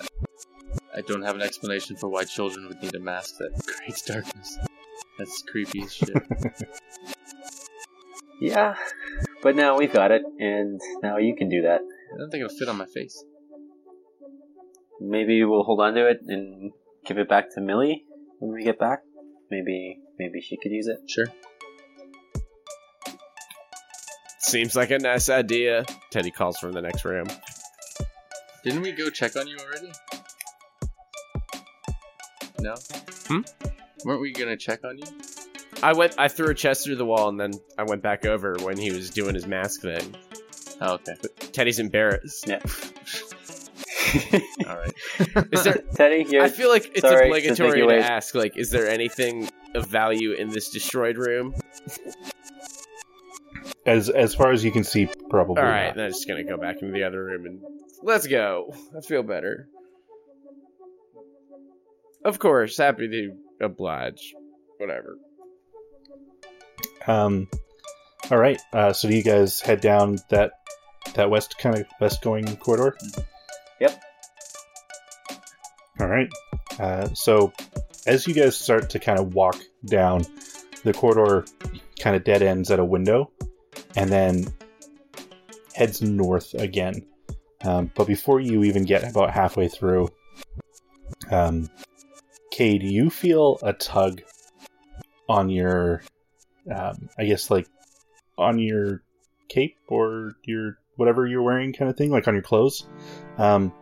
I don't have an explanation for why children would need a mask that creates darkness. That's creepy as shit. Yeah, but now we've got it, and now you can do that. I don't think it'll fit on my face. Maybe we'll hold on to it, and give it back to Millie when we get back. Maybe maybe she could use it. Sure. Seems like a nice idea. Teddy calls from the next room. Didn't we go check on you already? No. Hmm? Weren't we gonna check on you? I went. I threw a chest through the wall, and then I went back over when he was doing his mask thing. Oh, okay. Teddy's embarrassed. Yeah. All right. Is there? Teddy, I feel like it's sorry to obligatory to ask. Like, is there anything of value in this destroyed room? As as far as you can see, probably. All right, not. then I'm just gonna go back into the other room and let's go. I feel better. Of course, happy to oblige. Whatever. Um, all right. Uh, so do you guys head down that that west kind of west going corridor? Yep. All right. Uh, so as you guys start to kind of walk down, the corridor kind of dead ends at a window, and then heads north again. Um, but before you even get about halfway through, um, Cade, you feel a tug on your um, I guess like on your cape or your whatever you're wearing, kind of thing, like on your clothes. Um,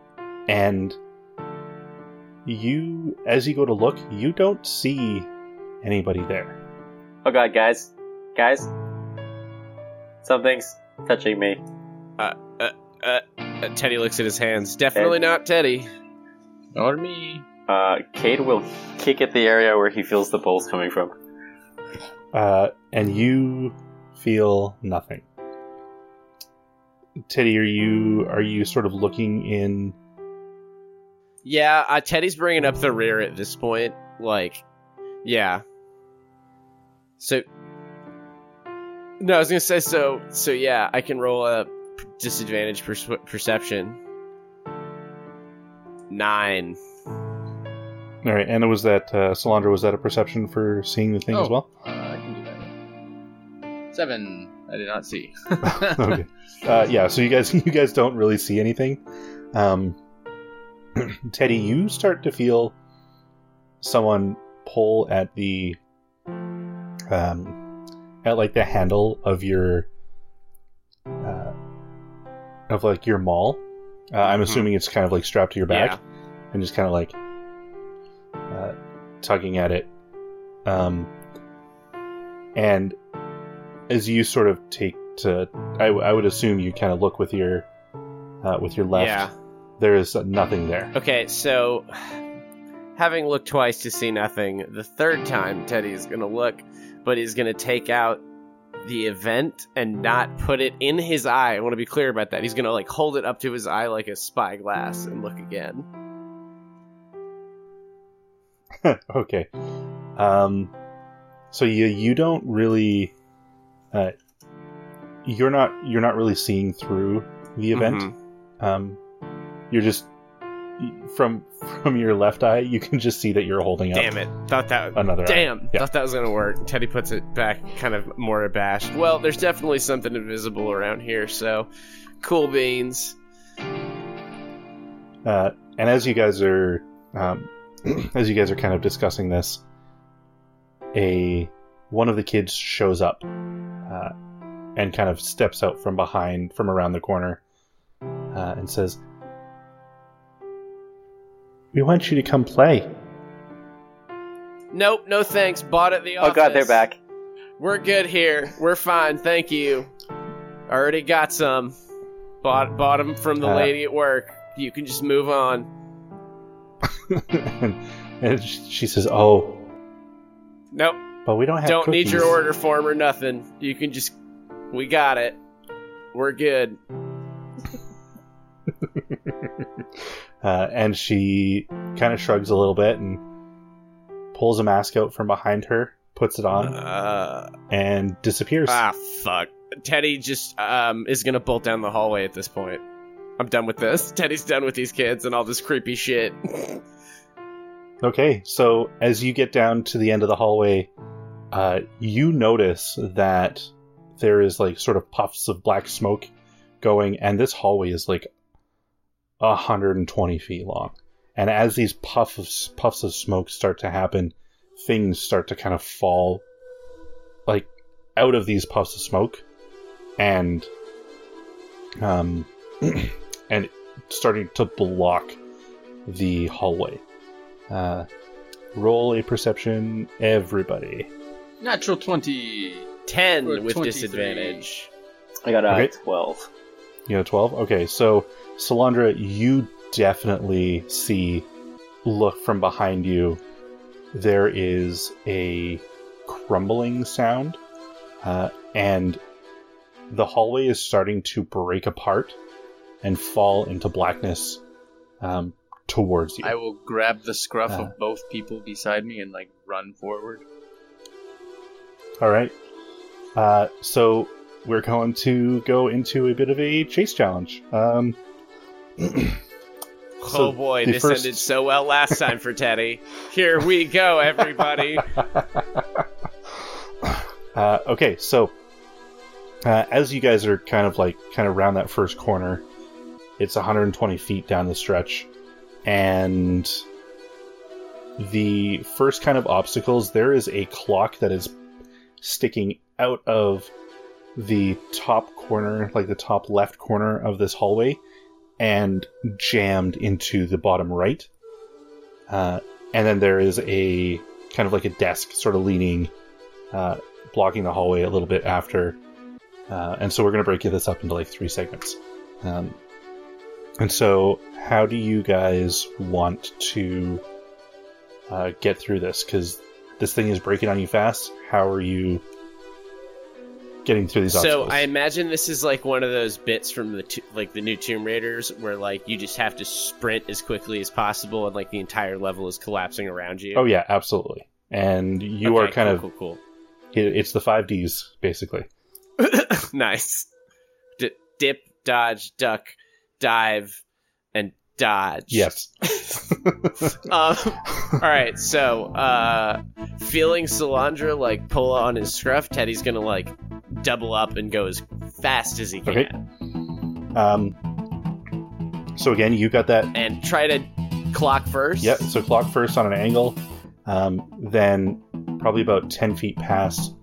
and you, as you go to look, you don't see anybody there. Oh god, guys, guys, something's touching me. Uh, uh, Teddy looks at his hands. Definitely not Teddy. Or me. Uh, Cade will kick at the area where he feels the pulse coming from. Uh, and you feel nothing. Teddy, are you are you sort of looking in? Yeah, uh, Teddy's bringing up the rear at this point. Like, yeah. So, no, I was gonna say so. So yeah, I can roll a disadvantage perce- perception. Nine. All right, and was that uh, Solandra? Was that a perception for seeing the thing as Oh. well? Uh, I can do that. Seven. I did not see. okay. Uh, yeah, so you guys you guys don't really see anything. Um, Teddy, you start to feel someone pull at the um at like the handle of your uh, of like your maul. Uh, I'm assuming it's kind of like strapped to your back Yeah. and just kind of like uh, tugging at it. Um, and as you sort of take to, I, I would assume you kind of look with your uh, with your left. Yeah. There is nothing there. Okay, so having looked twice to see nothing, the third time Teddy is gonna look, but he's gonna take out the event and not put it in his eye. I want to be clear about that. He's gonna like hold it up to his eye like a spyglass and look again. okay. Um, so you you don't really, uh, you're not you're not really seeing through the event. Mhm. Um, you're just from from your left eye. You can just see that you're holding up Damn it! Thought that. another. eye. Damn! Yeah. Thought that was gonna work. Teddy puts it back, kind of more abashed. Well, there's definitely something invisible around here, so cool beans. Uh, and as you guys are um, as you guys are kind of discussing this, a one of the kids shows up uh, and kind of steps out from behind from around the corner uh, and says, "We want you to come play." Nope, no thanks. Bought at the Oh god, they're back. We're good here. We're fine, thank you. Already got some. Bought bought them from the Uh, lady at work. You can just move on. and, and she says, "Oh, Nope, but we don't have don't need your order form or nothing. You can just. We got it. We're good. uh, and she kind of shrugs a little bit and pulls a mask out from behind her, puts it on, Uh, and disappears. ah, fuck. Teddy just um is gonna bolt down the hallway at this point. I'm done with this. Teddy's done with these kids and all this creepy shit. Okay, so as you get down to the end of the hallway, uh, you notice that there is like sort of puffs of black smoke going, and this hallway is like 120 feet long. And as these puffs of, puffs of smoke start to happen, things start to kind of fall, like out of these puffs of smoke, and um, and starting to block the hallway. Uh, roll a perception, everybody. Natural 20. 10 Or with disadvantage. I got a Okay. 12. You know, 12? Okay, so Solandra, you definitely see, look from behind you, there is a crumbling sound, uh, and the hallway is starting to break apart and fall into blackness um, towards you. I will grab the scruff Uh. of both people beside me and like run forward. All right. Uh, so we're going to go into a bit of a chase challenge. Um, So oh boy, this first- ended so well last time for Teddy. Here we go, everybody. uh, okay, so uh, as you guys are kind of like kind of round that first corner, it's 120 feet down the stretch, and the first kind of obstacles there is a clock that is sticking out of the top corner, like the top left corner of this hallway, and jammed into the bottom right. Uh, and then there is a kind of like a desk sort of leaning uh, blocking the hallway a little bit after. Uh, and so we're going to break this up into like three segments. Um, and so, how do you guys want to uh, get through this? Because this thing is breaking on you fast. How are you getting through these So? I imagine this is like one of those bits from the to- like the new Tomb Raiders where like you just have to sprint as quickly as possible and like the entire level is collapsing around you. oh yeah, absolutely. And you Okay, are kind cool, of cool, it, it's the five Ds basically. nice. D- dip, dodge, duck, dive, dodge. Yes. Um, all right, so uh, feeling Solandra like pull on his scruff, Teddy's gonna like double up and go as fast as he can, Okay. um. So again, you got that and try to clock first. Yep. So clock first on an angle. Um, then probably about ten feet past,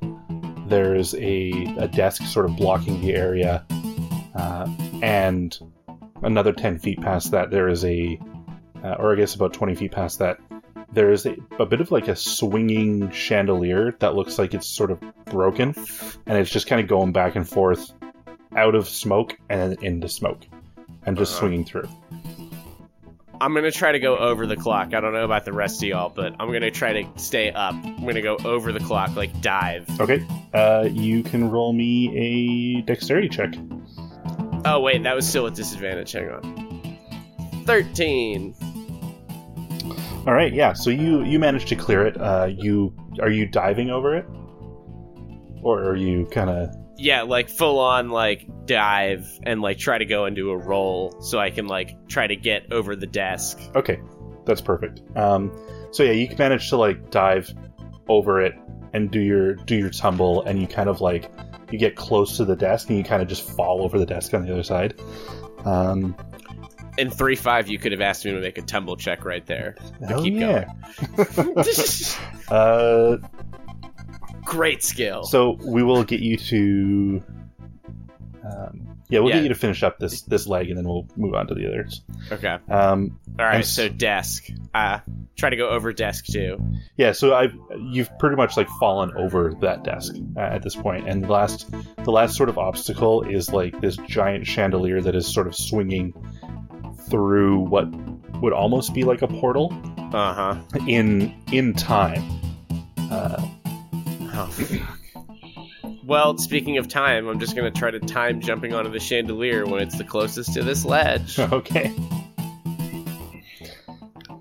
there's a, a desk sort of blocking the area, uh, and another ten feet past that there is a, uh, or I guess about twenty feet past that, there is a, a bit of like a swinging chandelier that looks like it's sort of broken, and it's just kind of going back and forth, out of smoke and into smoke, and just Uh-huh. swinging through. I'm gonna try to go over the clock. I don't know about the rest of y'all, but I'm gonna try to stay up. I'm gonna go over the clock, like dive. Okay. Uh, you can roll me a dexterity check. Oh wait, that was still with disadvantage. Hang on. Thirteen. All right. Yeah. So you you managed to clear it. Uh, you are you diving over it, or are you kind of Yeah, like full on like dive and like try to go into a roll so I can like try to get over the desk. okay? That's perfect. Um, so yeah, you managed to like dive over it and do your do your tumble, and you kind of like you get close to the desk, and you kind of just fall over the desk on the other side. Um, In three five, you could have asked me to make a tumble check right there. oh keep yeah. uh, Great skill. So we will get you to. Um, yeah, we'll Yeah. get you to finish up this this leg, and then we'll move on to the others. okay. Um, All right. So desk. Uh, try to go over desk too. yeah, so I you've pretty much like fallen over that desk uh, at this point, and the last the last sort of obstacle is like this giant chandelier that is sort of swinging through what would almost be like a portal Uh huh. in in time. Uh, Oh, fuck. Well, speaking of time, I'm just gonna try to time jumping onto the chandelier when it's the closest to this ledge. okay.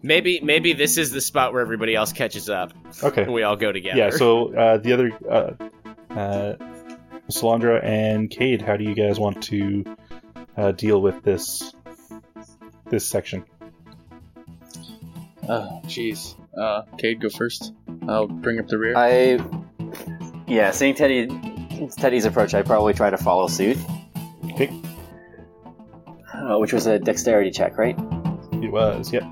Maybe, maybe this is the spot where everybody else catches up Okay. and we all go together. Yeah, so uh, the other uh, uh, Solandra and Cade, how do you guys want to uh, deal with this this section? Oh, jeez. Uh, Cade, go first. I'll bring up the rear. I, yeah, seeing Teddy, Teddy's approach, I probably try to follow suit. Okay. Uh, which was a dexterity check, right? It was, yep.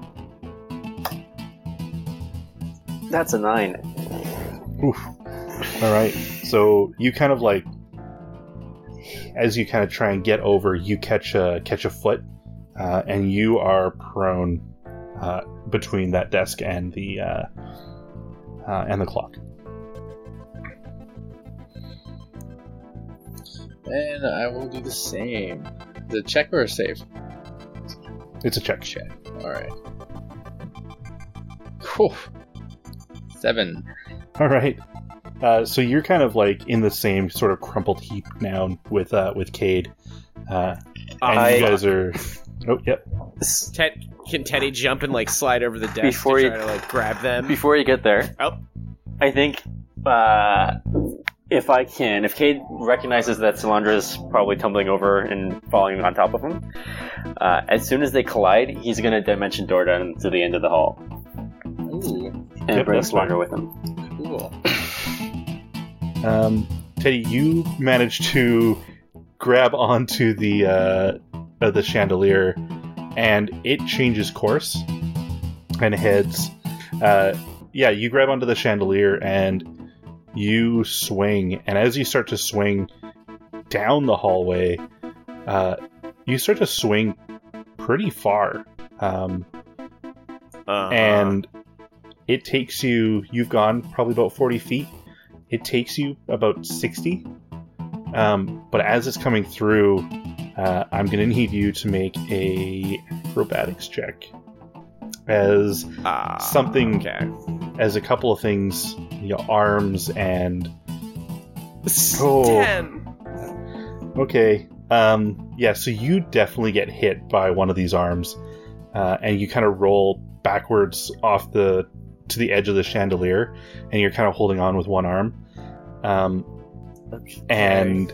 That's a nine. Oof. All right. So you kind of like, as you kind of try and get over, you catch a catch a foot, uh, and you are prone uh, between that desk and the uh, uh, and the clock. And I will do the same. The check or a save? It's a check. Check. Alright. Whew. Seven. All right. Uh, so you're kind of like in the same sort of crumpled heap now with uh, with Cade, uh, and I- you guys are. Oh, yep. Ted, can Teddy jump and like slide over the desk Before to you- try to like grab them? Before you get there, Oh, I think uh, if I can, if Cade recognizes that Solandra is probably tumbling over and falling on top of him, uh, as soon as they collide, he's going to dimension door down to the end of the hall Ooh, and Yep, bring that's fine. With him. cool. Um, Teddy, you managed to grab onto the uh, uh, the chandelier, and it changes course and heads. Uh, yeah, you grab onto the chandelier and you swing, and as you start to swing down the hallway, uh, you start to swing pretty far. Um, uh and it takes you you've gone probably about 40 feet it takes you about 60 um, but as it's coming through uh, i'm going to need you to make a acrobatics check as Ah, something- Okay. as a couple of things your arms and Oh. Ten. Okay. Um, yeah, so you definitely get hit by one of these arms, uh, and you kind of roll backwards off the to the edge of the chandelier, and you're kind of holding on with one arm. Um, and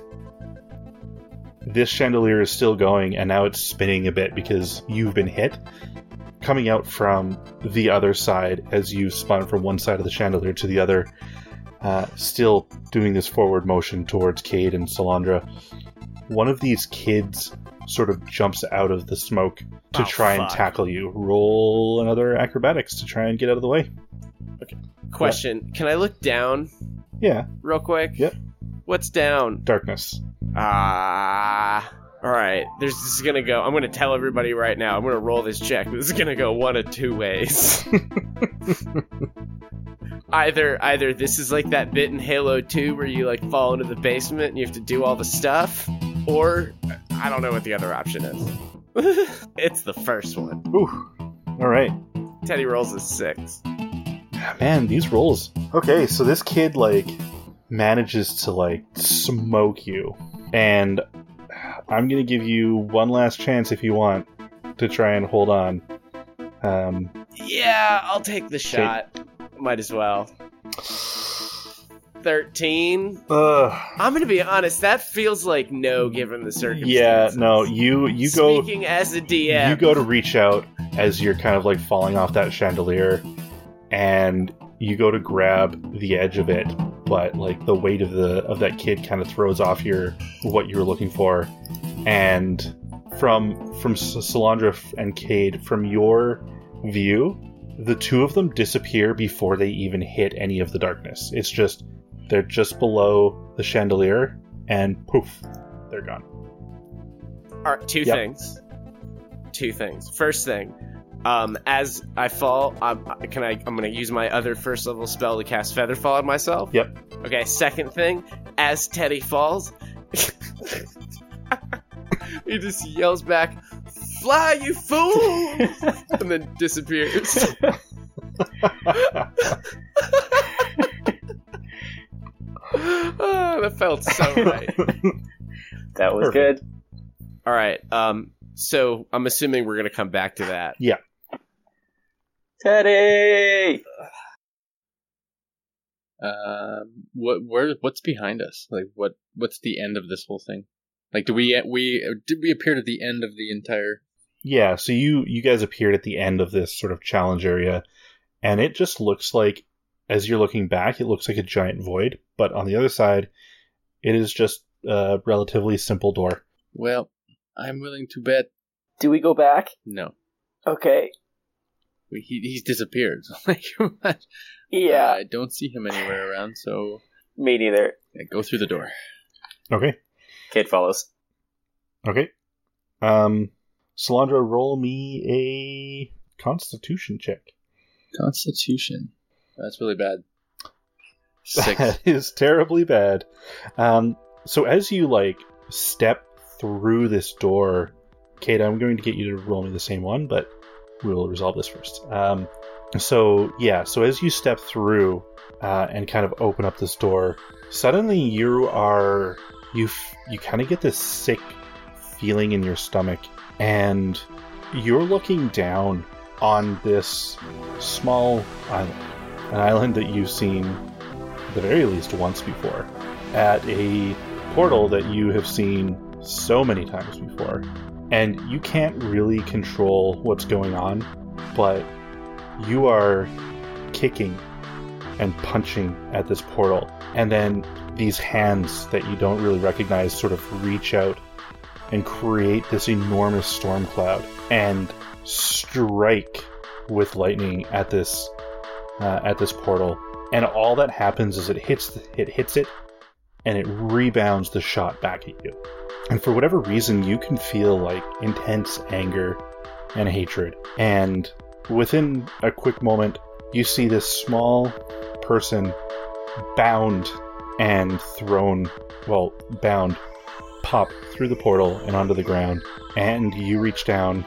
this chandelier is still going, and now it's spinning a bit because you've been hit. Coming out from the other side as you spun from one side of the chandelier to the other, uh, still doing this forward motion towards Cade and Solandra. One of these kids sort of jumps out of the smoke to Oh, try and tackle you. Roll another acrobatics to try and get out of the way. Okay. Question: Can I look down Yeah, real quick? Yep. What's down? darkness. Ah. all right. There's this is gonna go. I'm gonna tell everybody right now. I'm gonna roll this check. This is gonna go one of two ways. either either this is like that bit in Halo 2 where you like fall into the basement and you have to do all the stuff, or I don't know what the other option is. it's the first one. Ooh. All right. Teddy rolls a six. Man, these rolls. Okay, so this kid like manages to like smoke you, and I'm gonna give you one last chance if you want to try and hold on. Um, Yeah, I'll take the shot. Might as well. 13. ugh. I'm gonna be honest, that feels like no given the circumstances. Yeah, no, you you go Speaking as a DM. you go to reach out as you're kind of like falling off that chandelier, and you go to grab the edge of it, but like the weight of the of that kid kind of throws off your what you were looking for, and from from Solandra and Cade, from your view, the two of them disappear before they even hit any of the darkness. It's just they're just below the chandelier, and poof, they're gone. All right, two Yep. things. Two things. First thing, um, as I fall, um, can I? I'm gonna use my other first level spell to cast Feather Fall on myself. Yep. Okay. Second thing, as Teddy falls, he just yells back, "Fly, you fool!" and then disappears. Ah, that felt so right. That was Perfect. good. All right. Um. So I'm assuming we're gonna come back to that. Yeah. Teddy! Um, what where what's behind us? Like what what's the end of this whole thing? Like do we we did we appear at the end of the entire? Yeah, so you you guys appeared at the end of this sort of challenge area, and it just looks like, as you're looking back, it looks like a giant void. But on the other side, it is just a relatively simple door. Well, I'm willing to bet Do we go back? no. Okay. We, he, he's disappeared. like, what? Yeah, I don't see him anywhere around. So me neither. yeah, go through the door. Okay. Kid follows. Okay. Um, Solandra, roll me a Constitution check. Constitution. That's really bad. Six. That is terribly bad. Um, so as you like step through this door, Cade, I'm going to get you to roll me the same one, but we'll resolve this first. Um, so yeah, so as you step through uh, and kind of open up this door, suddenly you are you f- you kind of get this sick feeling in your stomach, and you're looking down on this small island, an island that you've seen the very least once before, at a portal that you have seen so many times before. And you can't really control what's going on, but you are kicking and punching at this portal. And then these hands that you don't really recognize sort of reach out and create this enormous storm cloud and strike with lightning at this uh, at this portal. And all that happens is it hits it hits it and it rebounds the shot back at you. And for whatever reason, you can feel like intense anger and hatred. And within a quick moment, you see this small person bound and thrown, well, bound, pop through the portal and onto the ground. And you reach down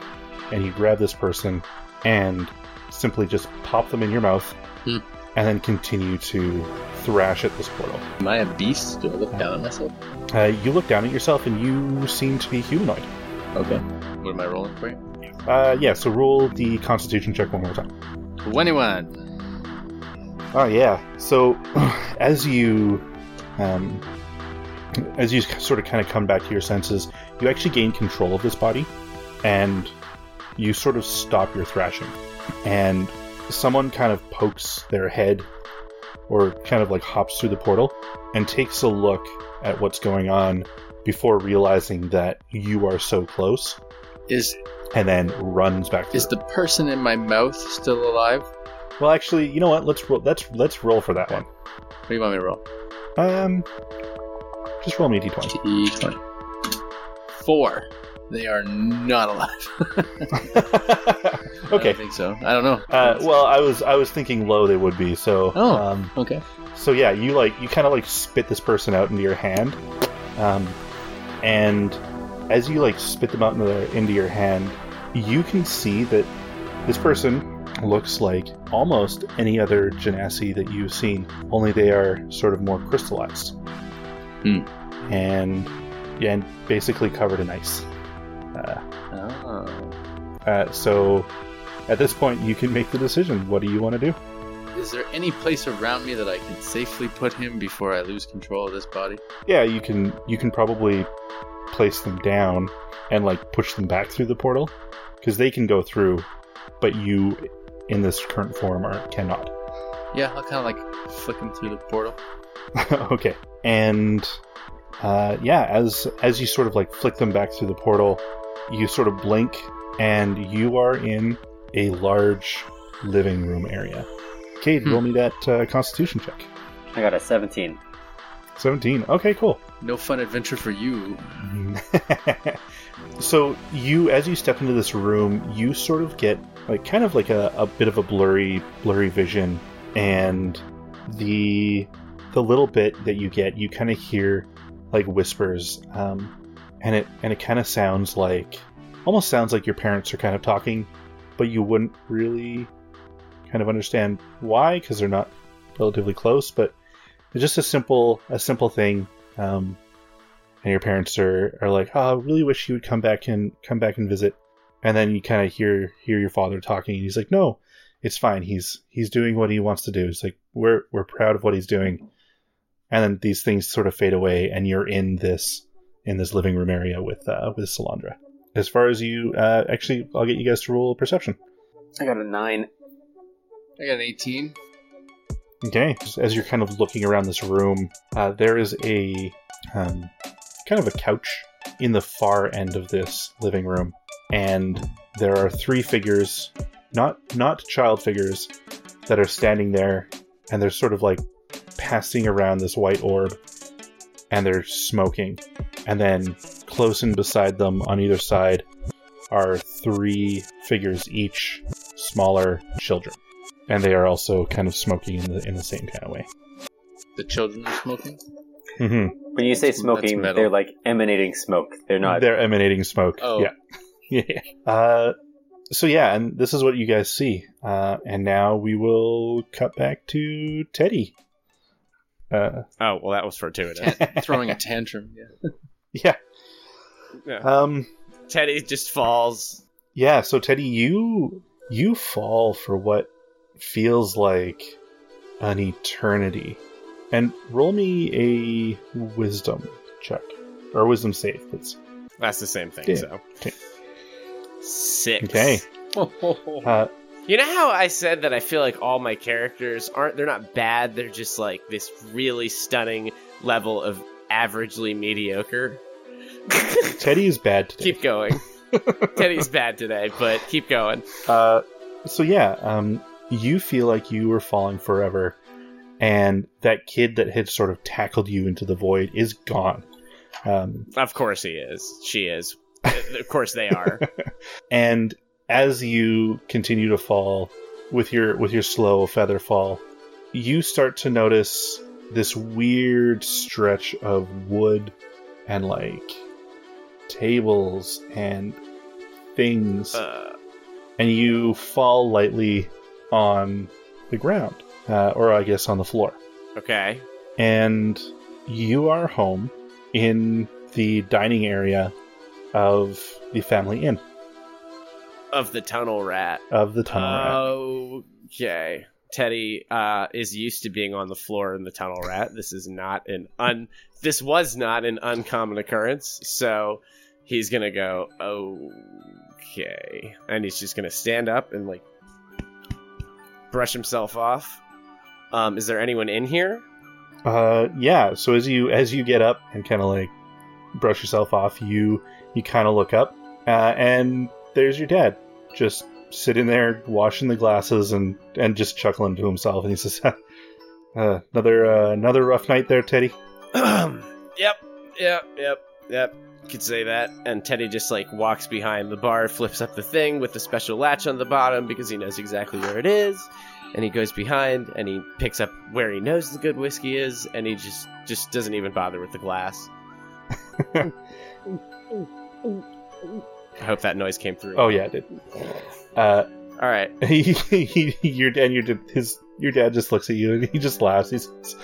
and you grab this person and simply just pop them in your mouth Hmm. and then continue to thrash at this portal. Am I a beast? Do I look down at myself? Uh, you look down at yourself and you seem to be humanoid. Okay. What am I rolling for you? Uh, yeah, so roll the constitution check one more time. 21. Oh, yeah. So as you. Um, as you sort of kind of come back to your senses, you actually gain control of this body and you sort of stop your thrashing. And someone kind of pokes their head or kind of like hops through the portal and takes a look at what's going on before realizing that you are so close Is and then runs back through. is the person in my mouth still alive? Well, actually, you know what? Let's roll. Let's let's roll for that one. What do you want me to roll? Um, just roll me a d20. D20. Four. They are not alive. I okay. don't think so. I don't know. Uh, well, I was I was thinking low they would be. So Oh. um, okay. so yeah, you like you kind of like spit this person out into your hand, um, and as you like spit them out into, the, into your hand, you can see that this person looks like almost any other genasi that you've seen, only they are sort of more crystallized, Hmm. and yeah, and basically covered in ice. Uh, Oh. uh, so at this point, you can make the decision. What do you want to do? Is there any place around me that I can safely put him before I lose control of this body? Yeah, you can you can probably place them down and like push them back through the portal because they can go through, but you in this current form are cannot. Yeah, I'll kind of like flick him through the portal. okay, and uh, yeah, as as you sort of like flick them back through the portal, you sort of blink and you are in a large living room area. Cade, Hmm. roll me that uh, Constitution check. I got a 17. Seventeen. Okay, cool. No fun adventure for you. so you as you step into this room you sort of get like kind of like a, a bit of a blurry blurry vision and the the little bit that you get you kind of hear like whispers um, and it and it kind of sounds like almost sounds like your parents are kind of talking but you wouldn't really kind of understand why because they're not relatively close but it's just a simple a simple thing um, and your parents are, are like, "Oh, I really wish you would come back and come back and visit." And then you kind of hear hear your father talking, and he's like, "No, it's fine. He's he's doing what he wants to do. It's like we're we're proud of what he's doing." And then these things sort of fade away, and you're in this in this living room area with uh, with Solandra. As far as you, uh, actually, I'll get you guys to roll perception. I got a 9. I got an 18. Okay. As you're kind of looking around this room, uh, there is a um, kind of a couch in the far end of this living room, and there are three figures not not child figures that are standing there and they're sort of like passing around this white orb and they're smoking and then close in beside them on either side are three figures each smaller children and they are also kind of smoking in the in the same kind of way The children are smoking. Mm-hmm. When you say smoking, they're like emanating smoke. They're not. they're emanating smoke Oh. yeah yeah uh so yeah and this is what you guys see uh and now we will cut back to teddy uh Oh well, that was fortuitous. Tan- throwing a tantrum. Yeah. yeah Yeah. um Teddy just falls. Yeah, so Teddy, you you fall for what feels like an eternity. And roll me a wisdom check. Or wisdom save, please. That's the same thing. Yeah. So Okay. six. Okay. Uh, You know how I said that I feel like all my characters aren't they're not bad, they're just like this really stunning level of averagely mediocre. Teddy is bad today. keep going. Teddy's bad today, but keep going. Uh, so yeah, um, you feel like you were falling forever, and that kid that had sort of tackled you into the void is gone. Um, Of course he is. She is. of course they are. and as you continue to fall with your with your slow feather fall you start to notice this weird stretch of wood and like tables and things Uh, and you fall lightly on the ground uh, or i guess on the floor. Okay. and you are home in the dining area of the family inn Of the tunnel rat. of the tunnel rat. Okay. Teddy uh, is used to being on the floor in the tunnel rat. This is not an un. This was not an uncommon occurrence. So he's gonna go okay, and he's just gonna stand up and like brush himself off. Um, is there anyone in here? Uh, yeah. So as you as you get up and kind of like brush yourself off, you you kind of look up, uh, and there's your dad, just sitting there washing the glasses and and just chuckling to himself, and he says, uh, "Another uh, another rough night there, Teddy." yep, yep, yep, yep. Could say that. And Teddy just like walks behind the bar, flips up the thing with the special latch on the bottom because he knows exactly where it is. And he goes behind and he picks up where he knows the good whiskey is, and he just just doesn't even bother with the glass. I hope that noise came through. Oh yeah, it did. Uh, all right. he, he, your dad, your his your dad just looks at you and he just laughs. He says,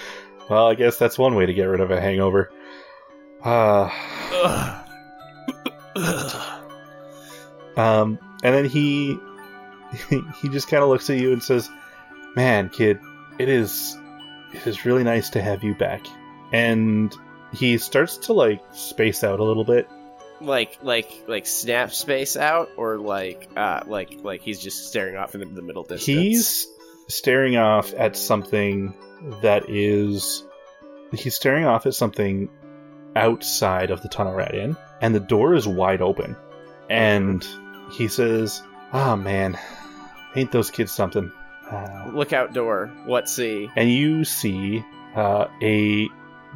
"Well, I guess that's one way to get rid of a hangover." Uh. Um, and then he he just kind of looks at you and says, "Man, kid, it is it is really nice to have you back." And he starts to like space out a little bit. Like like like snap space out or like uh like like he's just staring off in the, middle distance. He's staring off at something that is he's staring off at something outside of the tunnel right in and the door is wide open. And he says, "Ah, man, ain't those kids something?" Uh, look outdoor. What see? and you see uh, a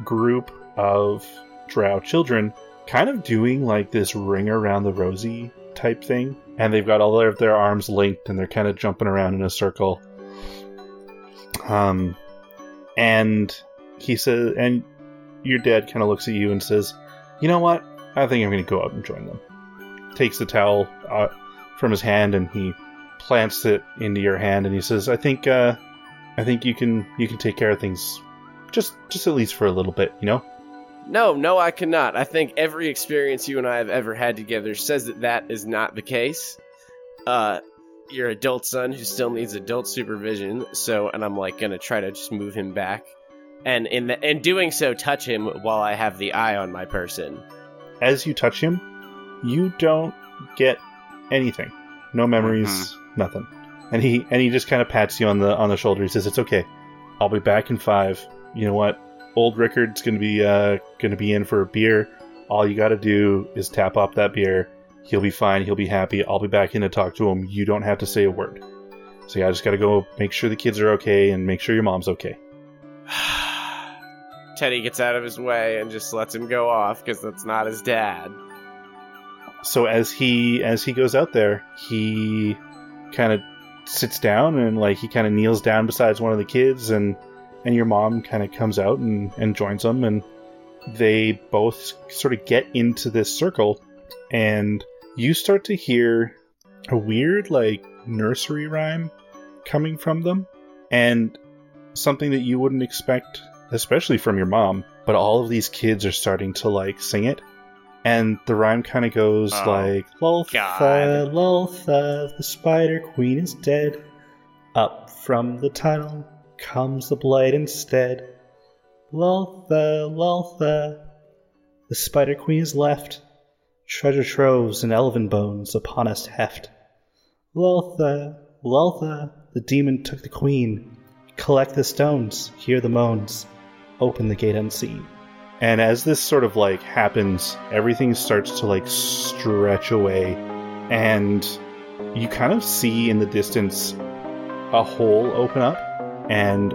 group of drow children kind of doing like this ring around the rosy type thing and they've got all of their arms linked and they're kind of jumping around in a circle. Um and he says and your dad kind of looks at you and says you know what? I think i'm going to go out and join them. Takes the towel uh, from his hand and he plants it into your hand and he says i think uh I think you can you can take care of things just just at least for a little bit, you know? No, no, I cannot. I think every experience you and I have ever had together says that that is not the case. Uh, your adult son who still needs adult supervision. So, and I'm like gonna try to just move him back, and in the, in doing so, touch him while I have the eye on my person. As you touch him, you don't get anything. No memories, nothing. And he and he just kind of pats you on the on the shoulder. He says, "It's okay. I'll be back in 5. You know what? Old Rickard's going to be uh to be in for a beer. All you got to do is tap up that beer. He'll be fine. He'll be happy. I'll be back in to talk to him. You don't have to say a word. So yeah, I just gotta go make sure the kids are okay and make sure your mom's okay. Teddy gets out of his way and just lets him go off because that's not his dad. So as he as he goes out there, he kind of sits down and like he kind of kneels down besides one of the kids and and your mom kind of comes out and and joins them and they both sort of get into this circle and you start to hear a weird like nursery rhyme coming from them and something that you wouldn't expect especially from your mom but all of these kids are starting to like sing it and the rhyme kind of goes Oh, like loltha loltha the spider queen is dead up from the tunnel comes the blade instead. Loltha loltha the spider queen is left. Treasure troves and elven bones upon us heft. Loltha loltha the demon took the queen. Collect the stones. Hear the moans. Open the gate unseen. And as this sort of like happens, everything starts to like stretch away, and you kind of see in the distance a hole open up, and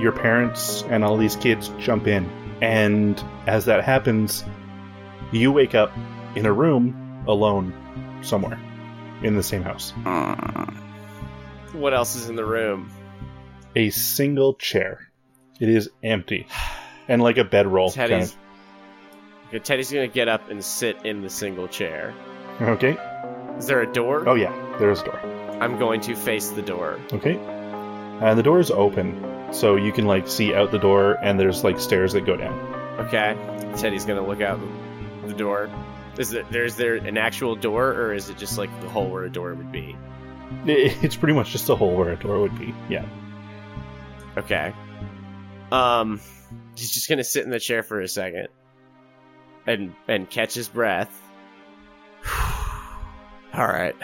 your parents and all these kids jump in. And as that happens, you wake up in a room alone somewhere in the same house. Uh, what else is in the room? A single chair. It is empty. And like a bedroll. kind Teddy's. Okay, Teddy's gonna get up and sit in the single chair. Okay. Is there a door? Oh, yeah. There's a door. I'm going to face the door. Okay. And the door is open, so you can like see out the door, and there's like stairs that go down. Okay. Teddy's gonna look out the door. Is there there's there an actual door or is it just like the hole where a door would be? It's pretty much just a hole where a door would be. Yeah. Okay. Um he's just gonna sit in the chair for a second. And and catch his breath. Alright.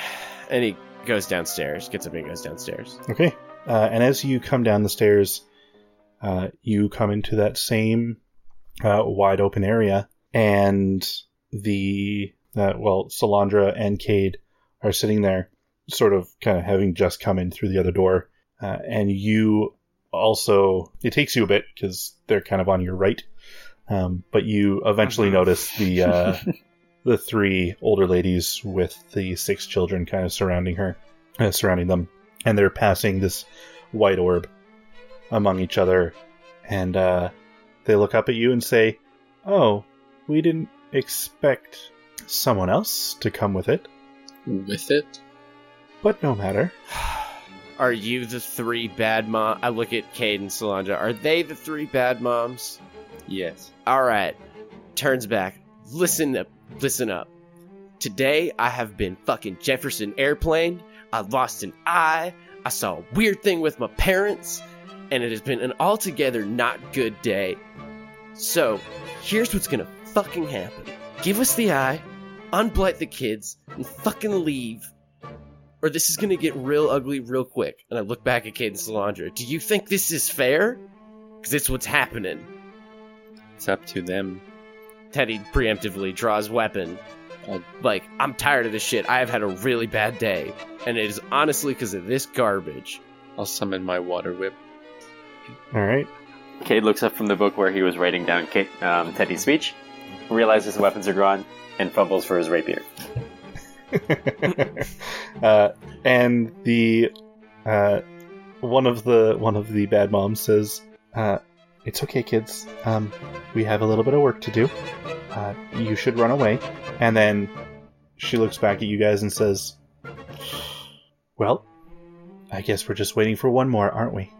And he goes downstairs, gets up and goes downstairs. Okay. Uh, and as you come down the stairs, uh, you come into that same uh, wide open area, and the uh, well, Solandra and Cade are sitting there, sort of kind of having just come in through the other door, uh, and you also it takes you a bit because they're kind of on your right, um, but you eventually Mhm. notice the uh, the three older ladies with the six children kind of surrounding her, uh, surrounding them, and they're passing this white orb among each other, and uh, they look up at you and say, "Oh, we didn't expect someone else to come with it, With it? but no matter." Are you the three bad mom? I look at Cade and Solandra. Are they the three bad moms? Yes. All right. Turns back. Listen up. Listen up. Today I have been fucking Jefferson airplane. I lost an eye. I saw a weird thing with my parents, and it has been an altogether not good day. So, here's what's gonna fucking happen. Give us the eye, unblight the kids, and fucking leave. Or this is gonna get real ugly real quick. And I look back at Cade and Solandra. Do you think this is fair? Because it's what's happening. It's up to them. Teddy preemptively draws weapon. I'll- Like, I'm tired of this shit. I have had a really bad day. And it is honestly because of this garbage. I'll summon my water whip. All right. Cade looks up from the book where he was writing down Kate, um, Teddy's speech, realizes the weapons are gone, and fumbles for his rapier. uh, and the uh, one of the one of the bad moms says, uh, "It's okay, kids. Um, we have a little bit of work to do. Uh, you should run away." And then she looks back at you guys and says, "Well, I guess we're just waiting for one more, aren't we?"